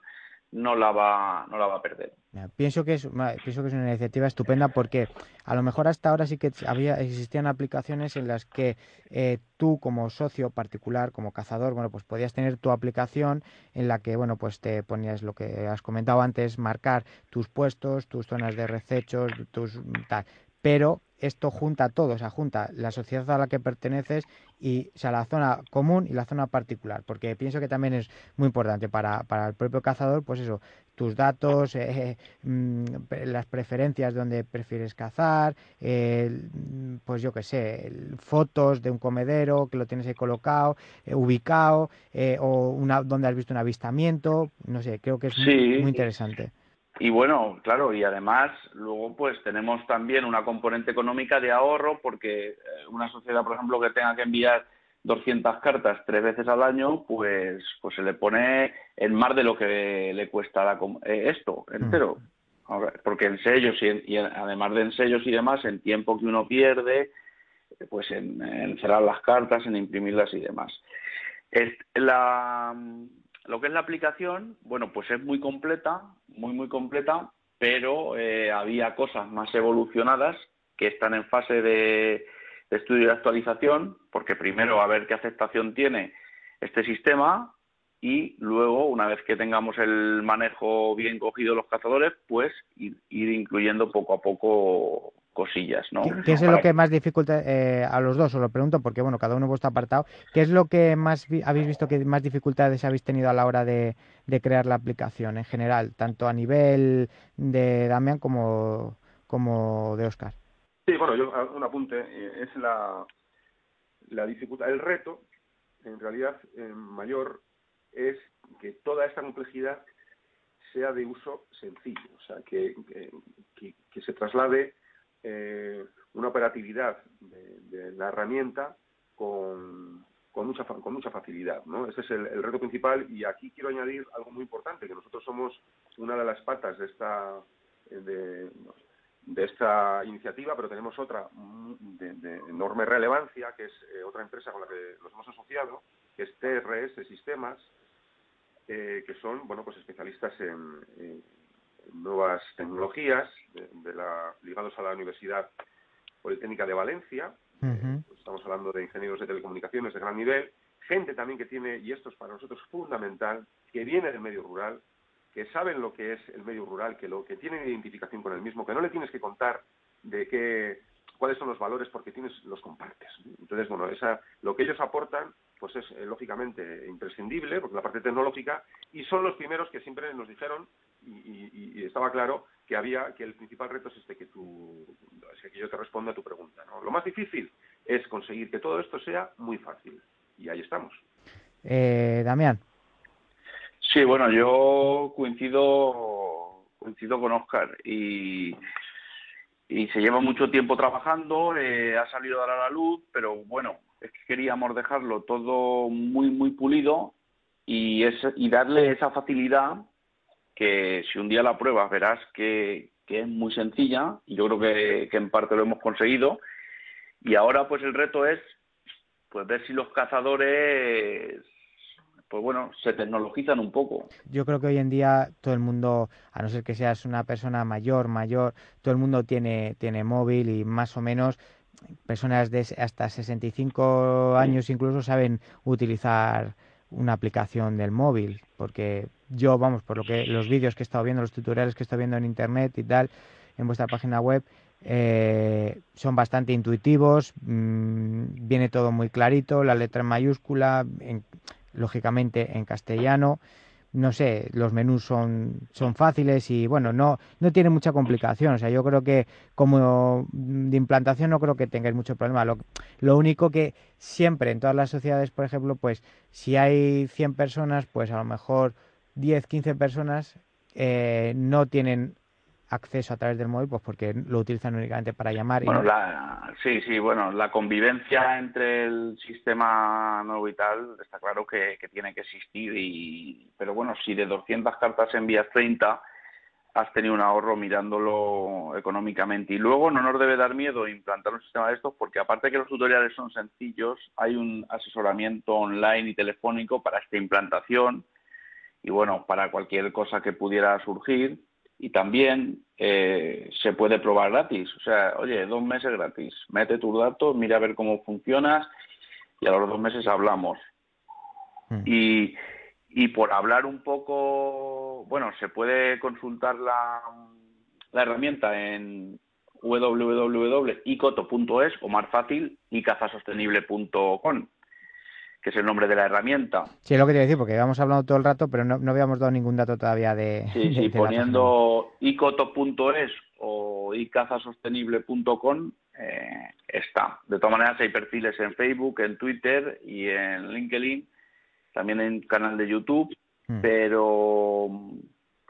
Speaker 4: no la va, no la va a perder.
Speaker 2: Pienso que es pienso que es una iniciativa estupenda porque a lo mejor hasta ahora sí que había existían aplicaciones en las que eh, tú como socio particular, como cazador, bueno, pues podías tener tu aplicación en la que bueno, pues te ponías lo que has comentado antes, marcar tus puestos, tus zonas de recechos, tus tal, pero esto junta todo, o sea, junta la sociedad a la que perteneces y, o sea, la zona común y la zona particular, porque pienso que también es muy importante para, para el propio cazador, pues eso, tus datos, eh, mm, las preferencias de donde prefieres cazar, pues yo qué sé, fotos de un comedero que lo tienes ahí colocado, eh, ubicado, eh, o una, donde has visto un avistamiento, no sé, creo que es muy interesante.
Speaker 4: Y bueno, claro, y además luego pues tenemos también una componente económica de ahorro porque eh, una sociedad, por ejemplo, que tenga que enviar 200 cartas tres veces al año, pues pues se le pone en más de lo que le cuesta la, eh, esto entero. Porque en sellos y, además de en sellos y demás, en tiempo que uno pierde, pues en, en cerrar las cartas, en imprimirlas y demás. Es, la, lo que es la aplicación, bueno, pues es muy completa, muy, muy completa, pero eh, había cosas más evolucionadas que están en fase de, estudio y actualización, porque primero a ver qué aceptación tiene este sistema y luego, una vez que tengamos el manejo bien cogido los cazadores, pues ir incluyendo poco a poco cosillas, ¿no?
Speaker 2: ¿Qué, es lo que más dificulta eh, a los dos? Os lo pregunto porque, bueno, cada uno vuestro apartado. ¿Qué es lo que más habéis visto que más dificultades habéis tenido a la hora de, crear la aplicación en general, tanto a nivel de Damián como, como de Oscar?
Speaker 5: Sí, bueno, yo un apunte. Eh, es la, la dificultad, el reto, en realidad, eh, mayor es que toda esta complejidad sea de uso sencillo, o sea, que, que se traslade eh, una operatividad de, la herramienta con, con, mucha, con mucha facilidad. ¿no? Ese es el, reto principal y aquí quiero añadir algo muy importante, que nosotros somos una de las patas de esta, de, esta iniciativa, pero tenemos otra de, enorme relevancia, que es eh, otra empresa con la que nos hemos asociado, que es TRS Sistemas, eh, que son bueno pues especialistas en nuevas tecnologías de, la, ligados a la Universidad Politécnica de Valencia. Pues estamos hablando de ingenieros de telecomunicaciones de gran nivel, gente también que tiene, y esto es para nosotros fundamental, que viene del medio rural, que saben lo que es el medio rural, que lo que tienen identificación con el mismo, que no le tienes que contar de qué cuáles son los valores porque tienes los compartes. Entonces, bueno, esa, lo que ellos aportan pues es eh, lógicamente imprescindible, porque la parte tecnológica, y son los primeros que siempre nos dijeron y, estaba claro que había que el principal reto es este que tú que yo te respondo a tu pregunta ¿no? lo más difícil es conseguir que todo esto sea muy fácil. Y ahí estamos.
Speaker 2: Eh, Damián.
Speaker 4: Sí bueno yo coincido coincido con Oscar y y se lleva mucho tiempo trabajando eh, ha salido a dar a la luz pero bueno es que queríamos dejarlo todo muy muy pulido y, es, y darle esa facilidad que si un día la pruebas verás que, es muy sencilla y yo creo que, en parte lo hemos conseguido y ahora pues el reto es pues ver si los cazadores pues bueno, se tecnologizan un poco.
Speaker 2: Yo creo que hoy en día todo el mundo, a no ser que seas una persona mayor, mayor, todo el mundo tiene, tiene móvil y más o menos personas de hasta 65 años incluso saben utilizar una aplicación del móvil, porque yo, vamos, por lo que los vídeos que he estado viendo, los tutoriales que he estado viendo en internet y tal, en vuestra página web, eh, son bastante intuitivos, mm, viene todo muy clarito, la letra en mayúscula, lógicamente en castellano, no sé, los menús son, son fáciles y bueno, no, no tiene mucha complicación. O sea, yo creo que como de implantación no creo que tengáis mucho problema. Lo, único que siempre en todas las sociedades, por ejemplo, pues si hay 100 personas, pues a lo mejor 10, 15 personas eh, no tienen acceso a través del móvil, pues porque lo utilizan únicamente para llamar.
Speaker 4: Bueno, la, sí, sí, bueno, la convivencia entre el sistema nuevo y tal está claro que, tiene que existir, y, pero bueno, si de 200 cartas envías 30, has tenido un ahorro mirándolo económicamente. Y luego no nos debe dar miedo implantar un sistema de estos porque aparte de que los tutoriales son sencillos, hay un asesoramiento online y telefónico para esta implantación y bueno, para cualquier cosa que pudiera surgir y también eh, se puede probar gratis. O sea, oye, dos meses gratis. Mete tus datos, mira a ver cómo funcionas y a los dos meses hablamos. Mm. Y, y por hablar un poco, bueno, se puede consultar la, la herramienta en www.icoto.es o más fácil icazasostenible.com que es el nombre de la herramienta.
Speaker 2: Sí, es lo que te iba a decir, porque habíamos hablado todo el rato, pero no, habíamos dado ningún dato todavía de...
Speaker 4: Sí, sí, poniendo icoto.es o icazasostenible.com eh, está. De todas maneras, hay perfiles en Facebook, en Twitter y en LinkedIn, también en canal de YouTube, hmm. pero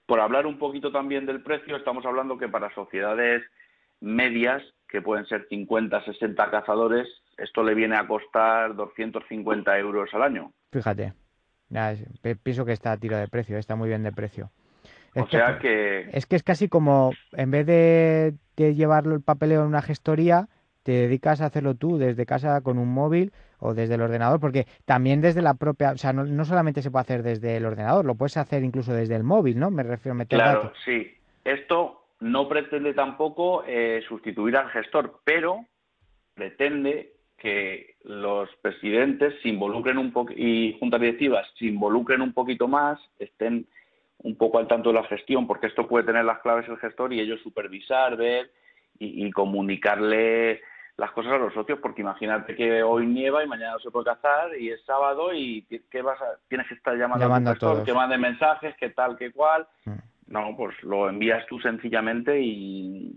Speaker 4: por hablar un poquito también del precio, estamos hablando que para sociedades medias, que pueden ser 50, 60 cazadores, esto le viene a costar 250 euros al año.
Speaker 2: Fíjate, pienso que está a tiro de precio, está muy bien de precio.
Speaker 4: o sea que...
Speaker 2: Es que es casi como, en vez de, llevarlo el papeleo en una gestoría, te dedicas a hacerlo tú desde casa con un móvil o desde el ordenador, porque también desde la propia, o sea, no, solamente se puede hacer desde el ordenador, lo puedes hacer incluso desde el móvil, ¿no? Me refiero a meter
Speaker 4: Claro, sí. Esto no pretende tampoco eh, sustituir al gestor, pero pretende que los presidentes se involucren un poco y juntas directivas se involucren un poquito más, estén un poco al tanto de la gestión, porque esto puede tener las claves el gestor y ellos supervisar, ver y, comunicarle las cosas a los socios, porque imagínate que hoy nieva y mañana no se puede cazar y es sábado y ¿qué vas a, tienes que estar llamando,
Speaker 2: a gestor,
Speaker 4: que mande mensajes, qué tal, qué cual. Mm. No, pues lo envías tú sencillamente y,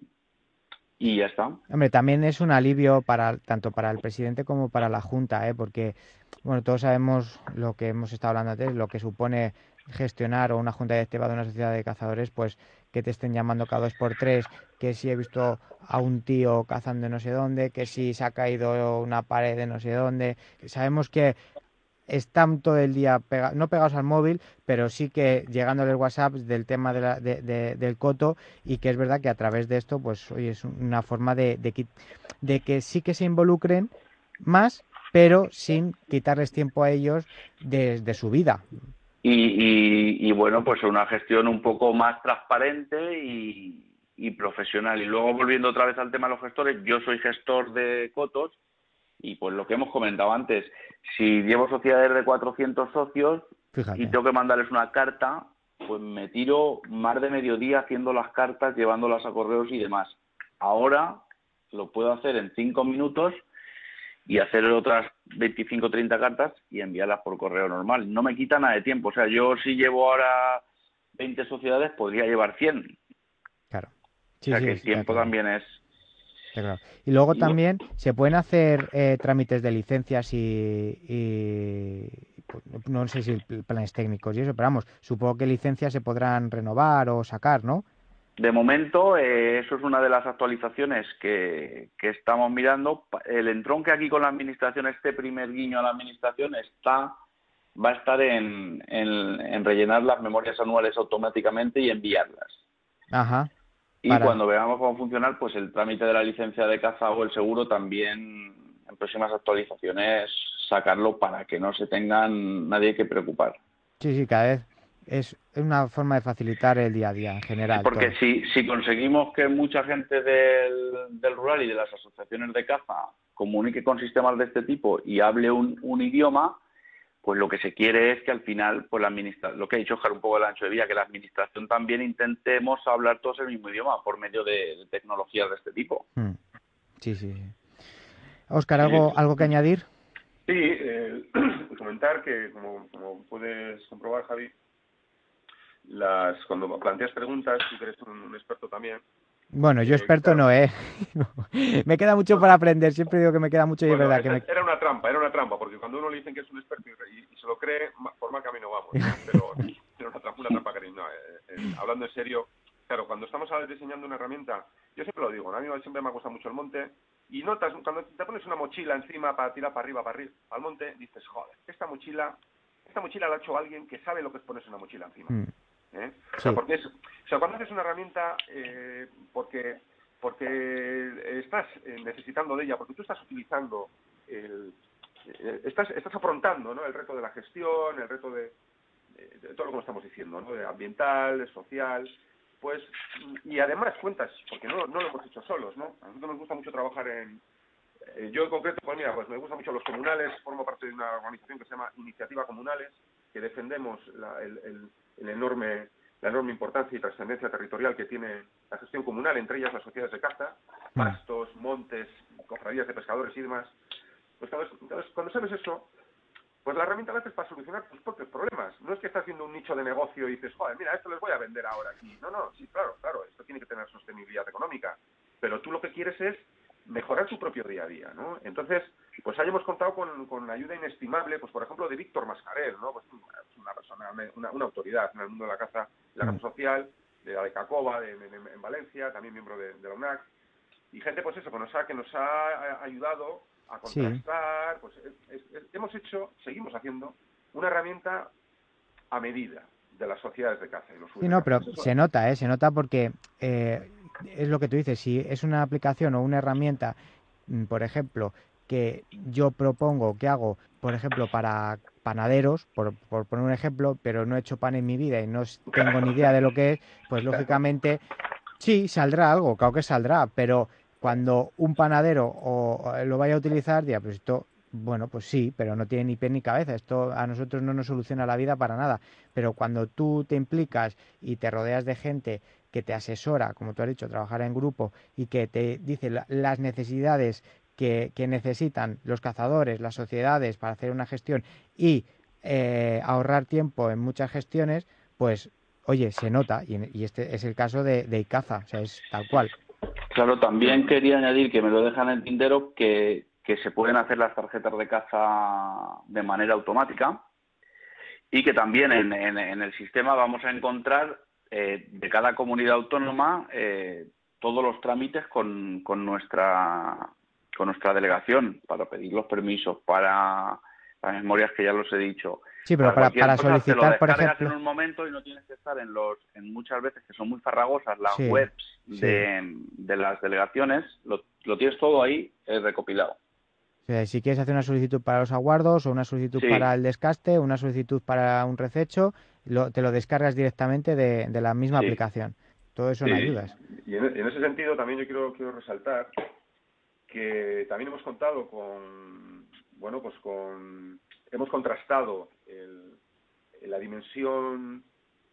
Speaker 4: y ya está.
Speaker 2: Hombre, también es un alivio para tanto para el presidente como para la Junta, ¿eh? porque bueno, todos sabemos lo que hemos estado hablando antes, lo que supone gestionar o una junta directiva de una sociedad de cazadores, pues que te estén llamando cada dos por tres, que si he visto a un tío cazando no sé dónde, que si se ha caído una pared de no sé dónde. Sabemos que están todo el día no pegados al móvil, pero sí que llegándoles WhatsApp del tema de del coto y que es verdad que a través de esto, pues hoy es una forma de, de, que sí que se involucren más, pero sin quitarles tiempo a ellos de, su vida.
Speaker 4: Y, bueno, pues una gestión un poco más transparente y, y profesional. Y luego volviendo otra vez al tema de los gestores, yo soy gestor de cotos y pues lo que hemos comentado antes, si llevo sociedades de 400 socios y tengo que mandarles una carta, pues me tiro más de mediodía haciendo las cartas, llevándolas a correos y demás. Ahora lo puedo hacer en cinco minutos y hacer otras 25 o 30 cartas y enviarlas por correo normal. No me quita nada de tiempo. O sea, yo si llevo ahora 20 sociedades, podría llevar 100.
Speaker 2: Claro.
Speaker 4: o sea, que el tiempo también es,
Speaker 2: y luego también se pueden hacer eh, trámites de licencias y, pues, no sé si planes técnicos y eso, pero vamos, supongo que licencias se podrán renovar o sacar, ¿no?
Speaker 4: De momento, eh, eso es una de las actualizaciones que, estamos mirando. El entronque aquí con la administración, este primer guiño a la administración, está va a estar en, en rellenar las memorias anuales automáticamente y enviarlas.
Speaker 2: Ajá.
Speaker 4: Y cuando veamos cómo funcionar, pues el trámite de la licencia de caza o el seguro también en próximas actualizaciones sacarlo para que no se tengan nadie que preocupar.
Speaker 2: Sí, sí, cada vez es una forma de facilitar el día a día en general.
Speaker 4: porque si, si conseguimos que mucha gente del, del rural y de las asociaciones de caza comunique con sistemas de este tipo y hable un, un idioma, pues lo que se quiere es que al final, pues la administra lo que ha dicho Oscar un poco el ancho de vía, que la administración también intentemos hablar todos el mismo idioma por medio de, tecnologías de este tipo.
Speaker 2: Hmm. Sí, sí. Oscar, ¿algo, ¿algo que añadir?
Speaker 5: Sí, eh, (clears throat) comentar que, como, como, puedes comprobar, Javi, las, cuando planteas preguntas, tú eres un experto también,
Speaker 2: bueno, yo experto no, ¿eh? (laughs) me queda mucho para aprender, siempre digo que me queda mucho y es verdad que me...
Speaker 5: Era una trampa, era una trampa, porque cuando uno le dicen que es un experto y, se lo cree, por mal camino vamos, (laughs) pero era una trampa, una trampa que no, eh, eh, (laughs) hablando en serio, claro, cuando estamos diseñando una herramienta, yo siempre lo digo, a mí siempre me gusta mucho el monte, y notas, cuando te pones una mochila encima para tirar para arriba, para arriba, al monte, dices, joder, esta mochila, esta mochila la ha hecho alguien que sabe lo que es ponerse una mochila encima. Mm. ¿Eh? O, sea, porque es, o sea, cuando haces una herramienta, eh, porque porque estás eh, necesitando de ella, porque tú estás utilizando, el, estás, estás afrontando ¿no? el reto de la gestión, el reto de, de todo lo que estamos diciendo, ¿no? de ambiental, social, pues, y además cuentas, porque no, no lo hemos hecho solos, ¿no? A nosotros nos gusta mucho trabajar en, eh, yo en concreto, pues mira, pues me gustan mucho los comunales, formo parte de una organización que se llama Iniciativa Comunales, que defendemos la, el, el, enorme, la enorme importancia y trascendencia territorial que tiene la gestión comunal, entre ellas las sociedades de caza, mm. pastos, montes, cofradías de pescadores y demás. Pues entonces, cuando sabes eso, pues la herramienta la haces para solucionar tus propios problemas. No es que estás haciendo un nicho de negocio y dices, joder, mira, esto les voy a vender ahora aquí. No, no, sí, claro, claro, esto tiene que tener sostenibilidad económica. Pero tú lo que quieres es mejorar tu propio día a día, ¿no? Entonces, pues ahí hemos contado con, con ayuda inestimable, pues por ejemplo, de Víctor Mascarel, ¿no? Pues una persona, una, autoridad en el mundo de la caza, la caza mm. social, de la de Cacoba, de, en Valencia, también miembro de, la UNAC, y gente, pues eso, que nos ha, que nos ha ayudado a contrastar, pues hemos hecho, seguimos haciendo, una herramienta a medida de las sociedades de caza. Y los
Speaker 2: sí, no, pero se nota, ¿eh? Se nota porque eh, es lo que tú dices, si es una aplicación o una herramienta, mm, por ejemplo, que yo propongo, que hago, por ejemplo, para panaderos, por, por, poner un ejemplo, pero no he hecho pan en mi vida y no tengo ni idea de lo que es, pues lógicamente sí, saldrá algo, claro que saldrá, pero cuando un panadero o, lo vaya a utilizar, diga, pues esto, bueno, pues sí, pero no tiene ni pie ni cabeza, esto a nosotros no nos soluciona la vida para nada, pero cuando tú te implicas y te rodeas de gente que te asesora, como tú has dicho, trabajar en grupo y que te dice las necesidades que, necesitan los cazadores, las sociedades para hacer una gestión y eh, ahorrar tiempo en muchas gestiones, pues oye, se nota y, este es el caso de, de Icaza, o sea, es tal cual.
Speaker 4: Claro, también quería añadir que me lo dejan en el tintero que, se pueden hacer las tarjetas de caza de manera automática y que también en, el sistema vamos a encontrar eh, de cada comunidad autónoma eh, todos los trámites con, con, nuestra con nuestra delegación para pedir los permisos para las memorias que ya los he dicho
Speaker 2: Sí, pero para, solicitar, por ejemplo.
Speaker 4: en un momento y no tienes que estar en los, en muchas veces que son muy farragosas las webs de, las delegaciones, lo, tienes todo ahí recopilado.
Speaker 2: si quieres hacer una solicitud para los aguardos o una solicitud para el descaste, una solicitud para un rececho, te lo descargas directamente de, la misma aplicación. Todo eso son ayudas.
Speaker 5: Y en, ese sentido también yo quiero, quiero resaltar que también hemos contado con, bueno, pues con, hemos contrastado la dimensión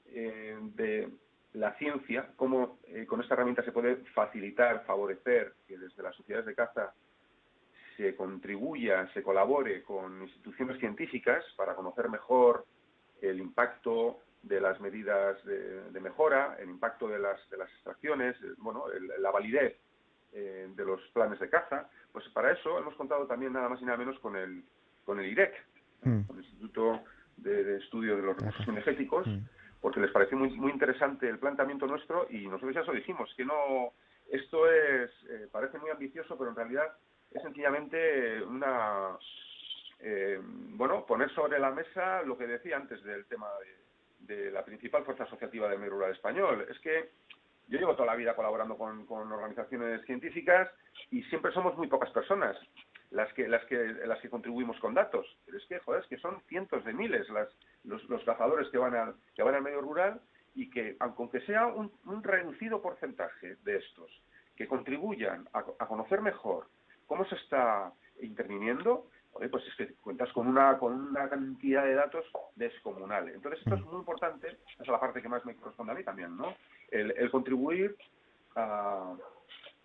Speaker 5: eh, de la ciencia, cómo eh, con esta herramienta se puede facilitar, favorecer que desde las sociedades de caza se contribuya, se colabore con instituciones científicas para conocer mejor el impacto de las medidas de, mejora, el impacto de las, de las extracciones, bueno, la validez eh, de los planes de caza. Pues para eso hemos contado también nada más y nada menos con el, con el IREC, mm. con el Instituto de, Estudio de los Recursos Energéticos, mm. porque les pareció muy, muy interesante el planteamiento nuestro y nosotros ya eso dijimos, que no, esto es, eh, parece muy ambicioso, pero en realidad es sencillamente una, eh, bueno, poner sobre la mesa lo que decía antes del tema de, la principal fuerza asociativa del medio rural español. Es que yo llevo toda la vida colaborando con, organizaciones científicas y siempre somos muy pocas personas las que las que las que contribuimos con datos. Pero es que joder es que son cientos de miles las, los, los cazadores que van al que van al medio rural y que aunque sea un, reducido porcentaje de estos que contribuyan a, conocer mejor cómo se está interviniendo pues es que cuentas con una con una cantidad de datos descomunal entonces esto es muy importante esa es la parte que más me corresponde a mí también no el, el contribuir a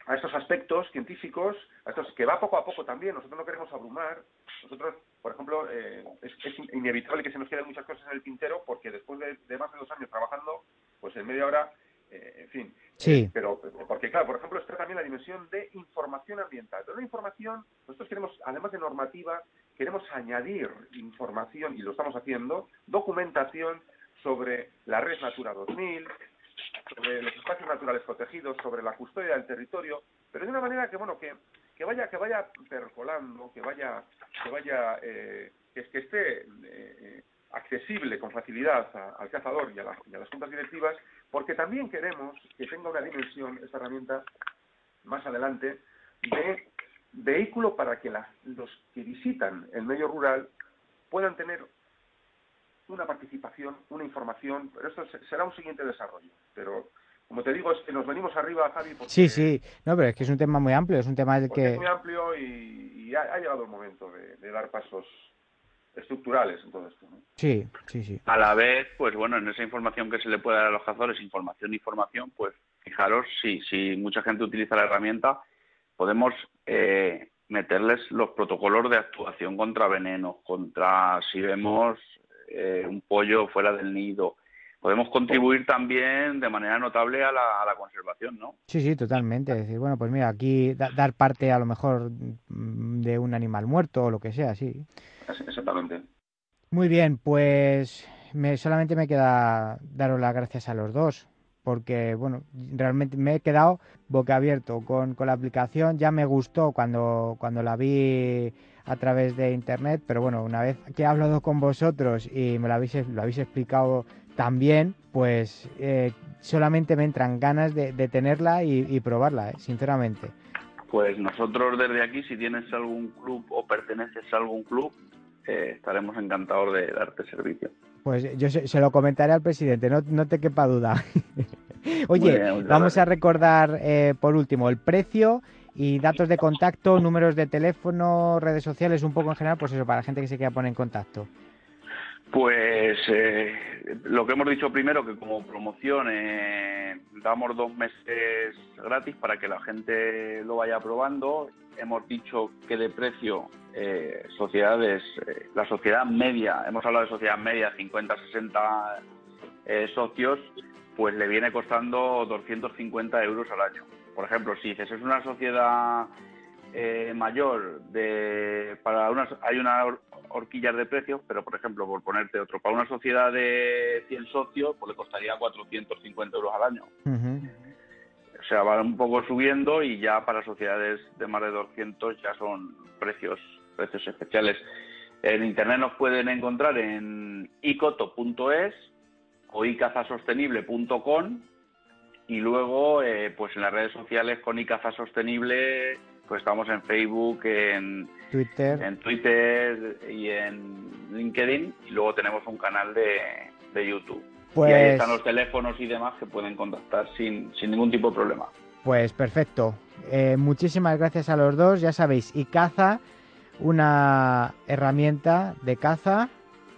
Speaker 5: a estos aspectos científicos, a estos que va poco a poco también. Nosotros no queremos abrumar. Nosotros, por ejemplo, eh, es, inevitable que se nos queden muchas cosas en el tintero porque después de, más de dos años trabajando, pues en media hora, eh, en fin.
Speaker 2: Sí.
Speaker 5: Eh, pero porque claro, por ejemplo, está también la dimensión de información ambiental. Pero la información, nosotros queremos, además de normativa, queremos añadir información y lo estamos haciendo, documentación sobre la red Natura 2000, sobre los espacios naturales protegidos, sobre la custodia del territorio, pero de una manera que bueno que, que vaya que vaya percolando, que vaya que vaya eh, que, que esté eh, accesible con facilidad al cazador y a, y a las juntas directivas, porque también queremos que tenga una dimensión esta herramienta más adelante de vehículo para que los que visitan el medio rural puedan tener una participación, una información, pero esto será un siguiente desarrollo. Pero como te digo, es que nos venimos arriba, Javi. Porque,
Speaker 2: sí, sí, no, pero es que es un tema muy amplio, es un tema del que...
Speaker 5: Es muy amplio y, ha, llegado el momento de, dar pasos estructurales en todo esto.
Speaker 2: Sí, sí, sí.
Speaker 4: A la vez, pues bueno, en esa información que se le puede dar a los cazadores, información, información, pues fijaros, si, si mucha gente utiliza la herramienta, podemos eh, meterles los protocolos de actuación contra venenos, contra si vemos eh, un pollo fuera del nido, podemos contribuir también de manera notable a la, conservación, ¿no?
Speaker 2: Sí, sí, totalmente. Es decir, bueno, pues mira, aquí dar parte a lo mejor mm, de un animal muerto o lo que sea, sí.
Speaker 5: Exactamente.
Speaker 2: Muy bien, pues me, solamente me queda daros las gracias a los dos, porque, bueno, realmente me he quedado boca abierto con, con la aplicación. Ya me gustó cuando, cuando la vi a través de internet, pero bueno, una vez que he hablado con vosotros y me lo habéis, lo habéis explicado también, pues eh, solamente me entran ganas de, tenerla y, probarla, eh, sinceramente.
Speaker 4: Pues nosotros desde aquí, si tienes algún club o perteneces a algún club, eh, estaremos encantados de darte servicio.
Speaker 2: Pues yo se, lo comentaré al presidente, no, no te quepa duda. (laughs) Oye, vamos a recordar por último el precio y datos de contacto, números de teléfono, redes sociales, un poco en general, pues eso, para la gente que se quiera poner en contacto.
Speaker 4: Pues eh, lo que hemos dicho primero, que como promoción eh, damos dos meses gratis para que la gente lo vaya probando. Hemos dicho que de precio eh, sociedades, la sociedad media, hemos hablado de sociedad media, 50, 60 socios, pues le viene costando 250 euros al año. Por ejemplo, si dices es una sociedad mayor de para una, hay una horquillas de precios, pero por ejemplo, por ponerte otro, para una sociedad de 100 socios, pues le costaría 450 euros al año. O sea, va un poco subiendo y ya para sociedades de más de 200 ya son precios precios especiales. En internet nos pueden encontrar en icoto.es o icazasostenible.com y luego eh, pues en las redes sociales con icazasostenible pues estamos en Facebook, en
Speaker 2: Twitter,
Speaker 4: en Twitter y en LinkedIn y luego tenemos un canal de, YouTube. Y ahí pues están los teléfonos y demás que pueden contactar sin, ningún tipo de problema.
Speaker 2: Pues perfecto. Eh, muchísimas gracias a los dos. Ya sabéis, y caza, una herramienta de caza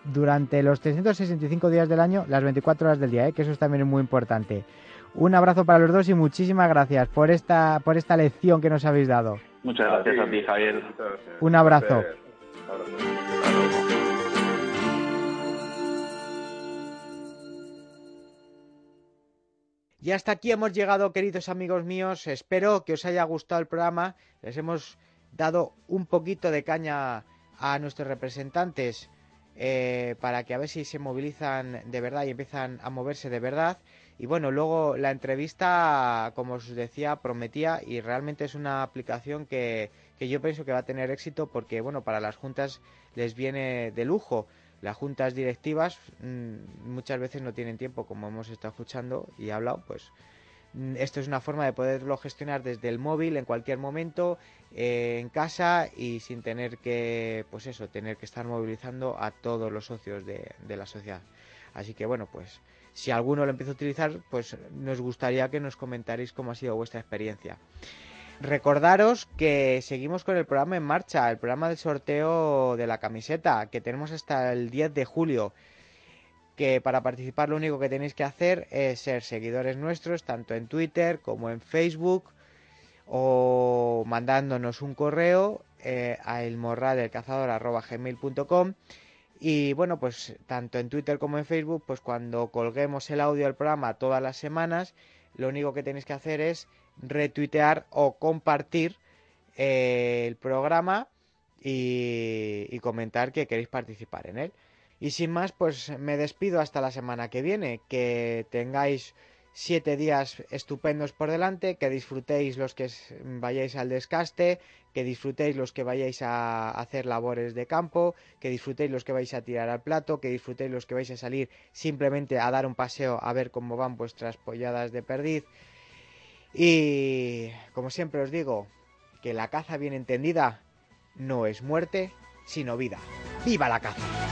Speaker 2: durante los 365 días del año, las 24 horas del día, ¿eh? que eso también es muy importante. Un abrazo para los dos y muchísimas gracias por esta, por esta lección que nos habéis dado.
Speaker 4: Muchas gracias a ti, Javier.
Speaker 2: Un abrazo. Y hasta aquí hemos llegado, queridos amigos míos. Espero que os haya gustado el programa. Les hemos dado un poquito de caña a nuestros representantes eh, para que a ver si se movilizan de verdad y empiezan a moverse de verdad. Y bueno, luego la entrevista, como os decía, prometía y realmente es una aplicación que, que yo pienso que va a tener éxito porque, bueno, para las juntas les viene de lujo. Las juntas directivas mm, muchas veces no tienen tiempo, como hemos estado escuchando y hablado, pues mm, esto es una forma de poderlo gestionar desde el móvil en cualquier momento, eh, en casa y sin tener que, pues eso, tener que estar movilizando a todos los socios de, de la sociedad. Así que bueno, pues si alguno lo empieza a utilizar, pues nos gustaría que nos comentaréis cómo ha sido vuestra experiencia. Recordaros que seguimos con el programa en marcha, el programa del sorteo de la camiseta, que tenemos hasta el 10 de julio. Que para participar lo único que tenéis que hacer es ser seguidores nuestros, tanto en Twitter como en Facebook, o mandándonos un correo eh, a elmorradelcazador.gmail.com y bueno, pues tanto en Twitter como en Facebook, pues cuando colguemos el audio del programa todas las semanas, lo único que tenéis que hacer es retuitear o compartir eh, el programa y, y comentar que queréis participar en él. Y sin más, pues me despido hasta la semana que viene. Que tengáis siete días estupendos por delante, que disfrutéis los que vayáis al descaste, que disfrutéis los que vayáis a hacer labores de campo, que disfrutéis los que vais a tirar al plato, que disfrutéis los que vais a salir simplemente a dar un paseo a ver cómo van vuestras polladas de perdiz. Y como siempre os digo, que la caza bien entendida no es muerte, sino vida. ¡Viva la caza!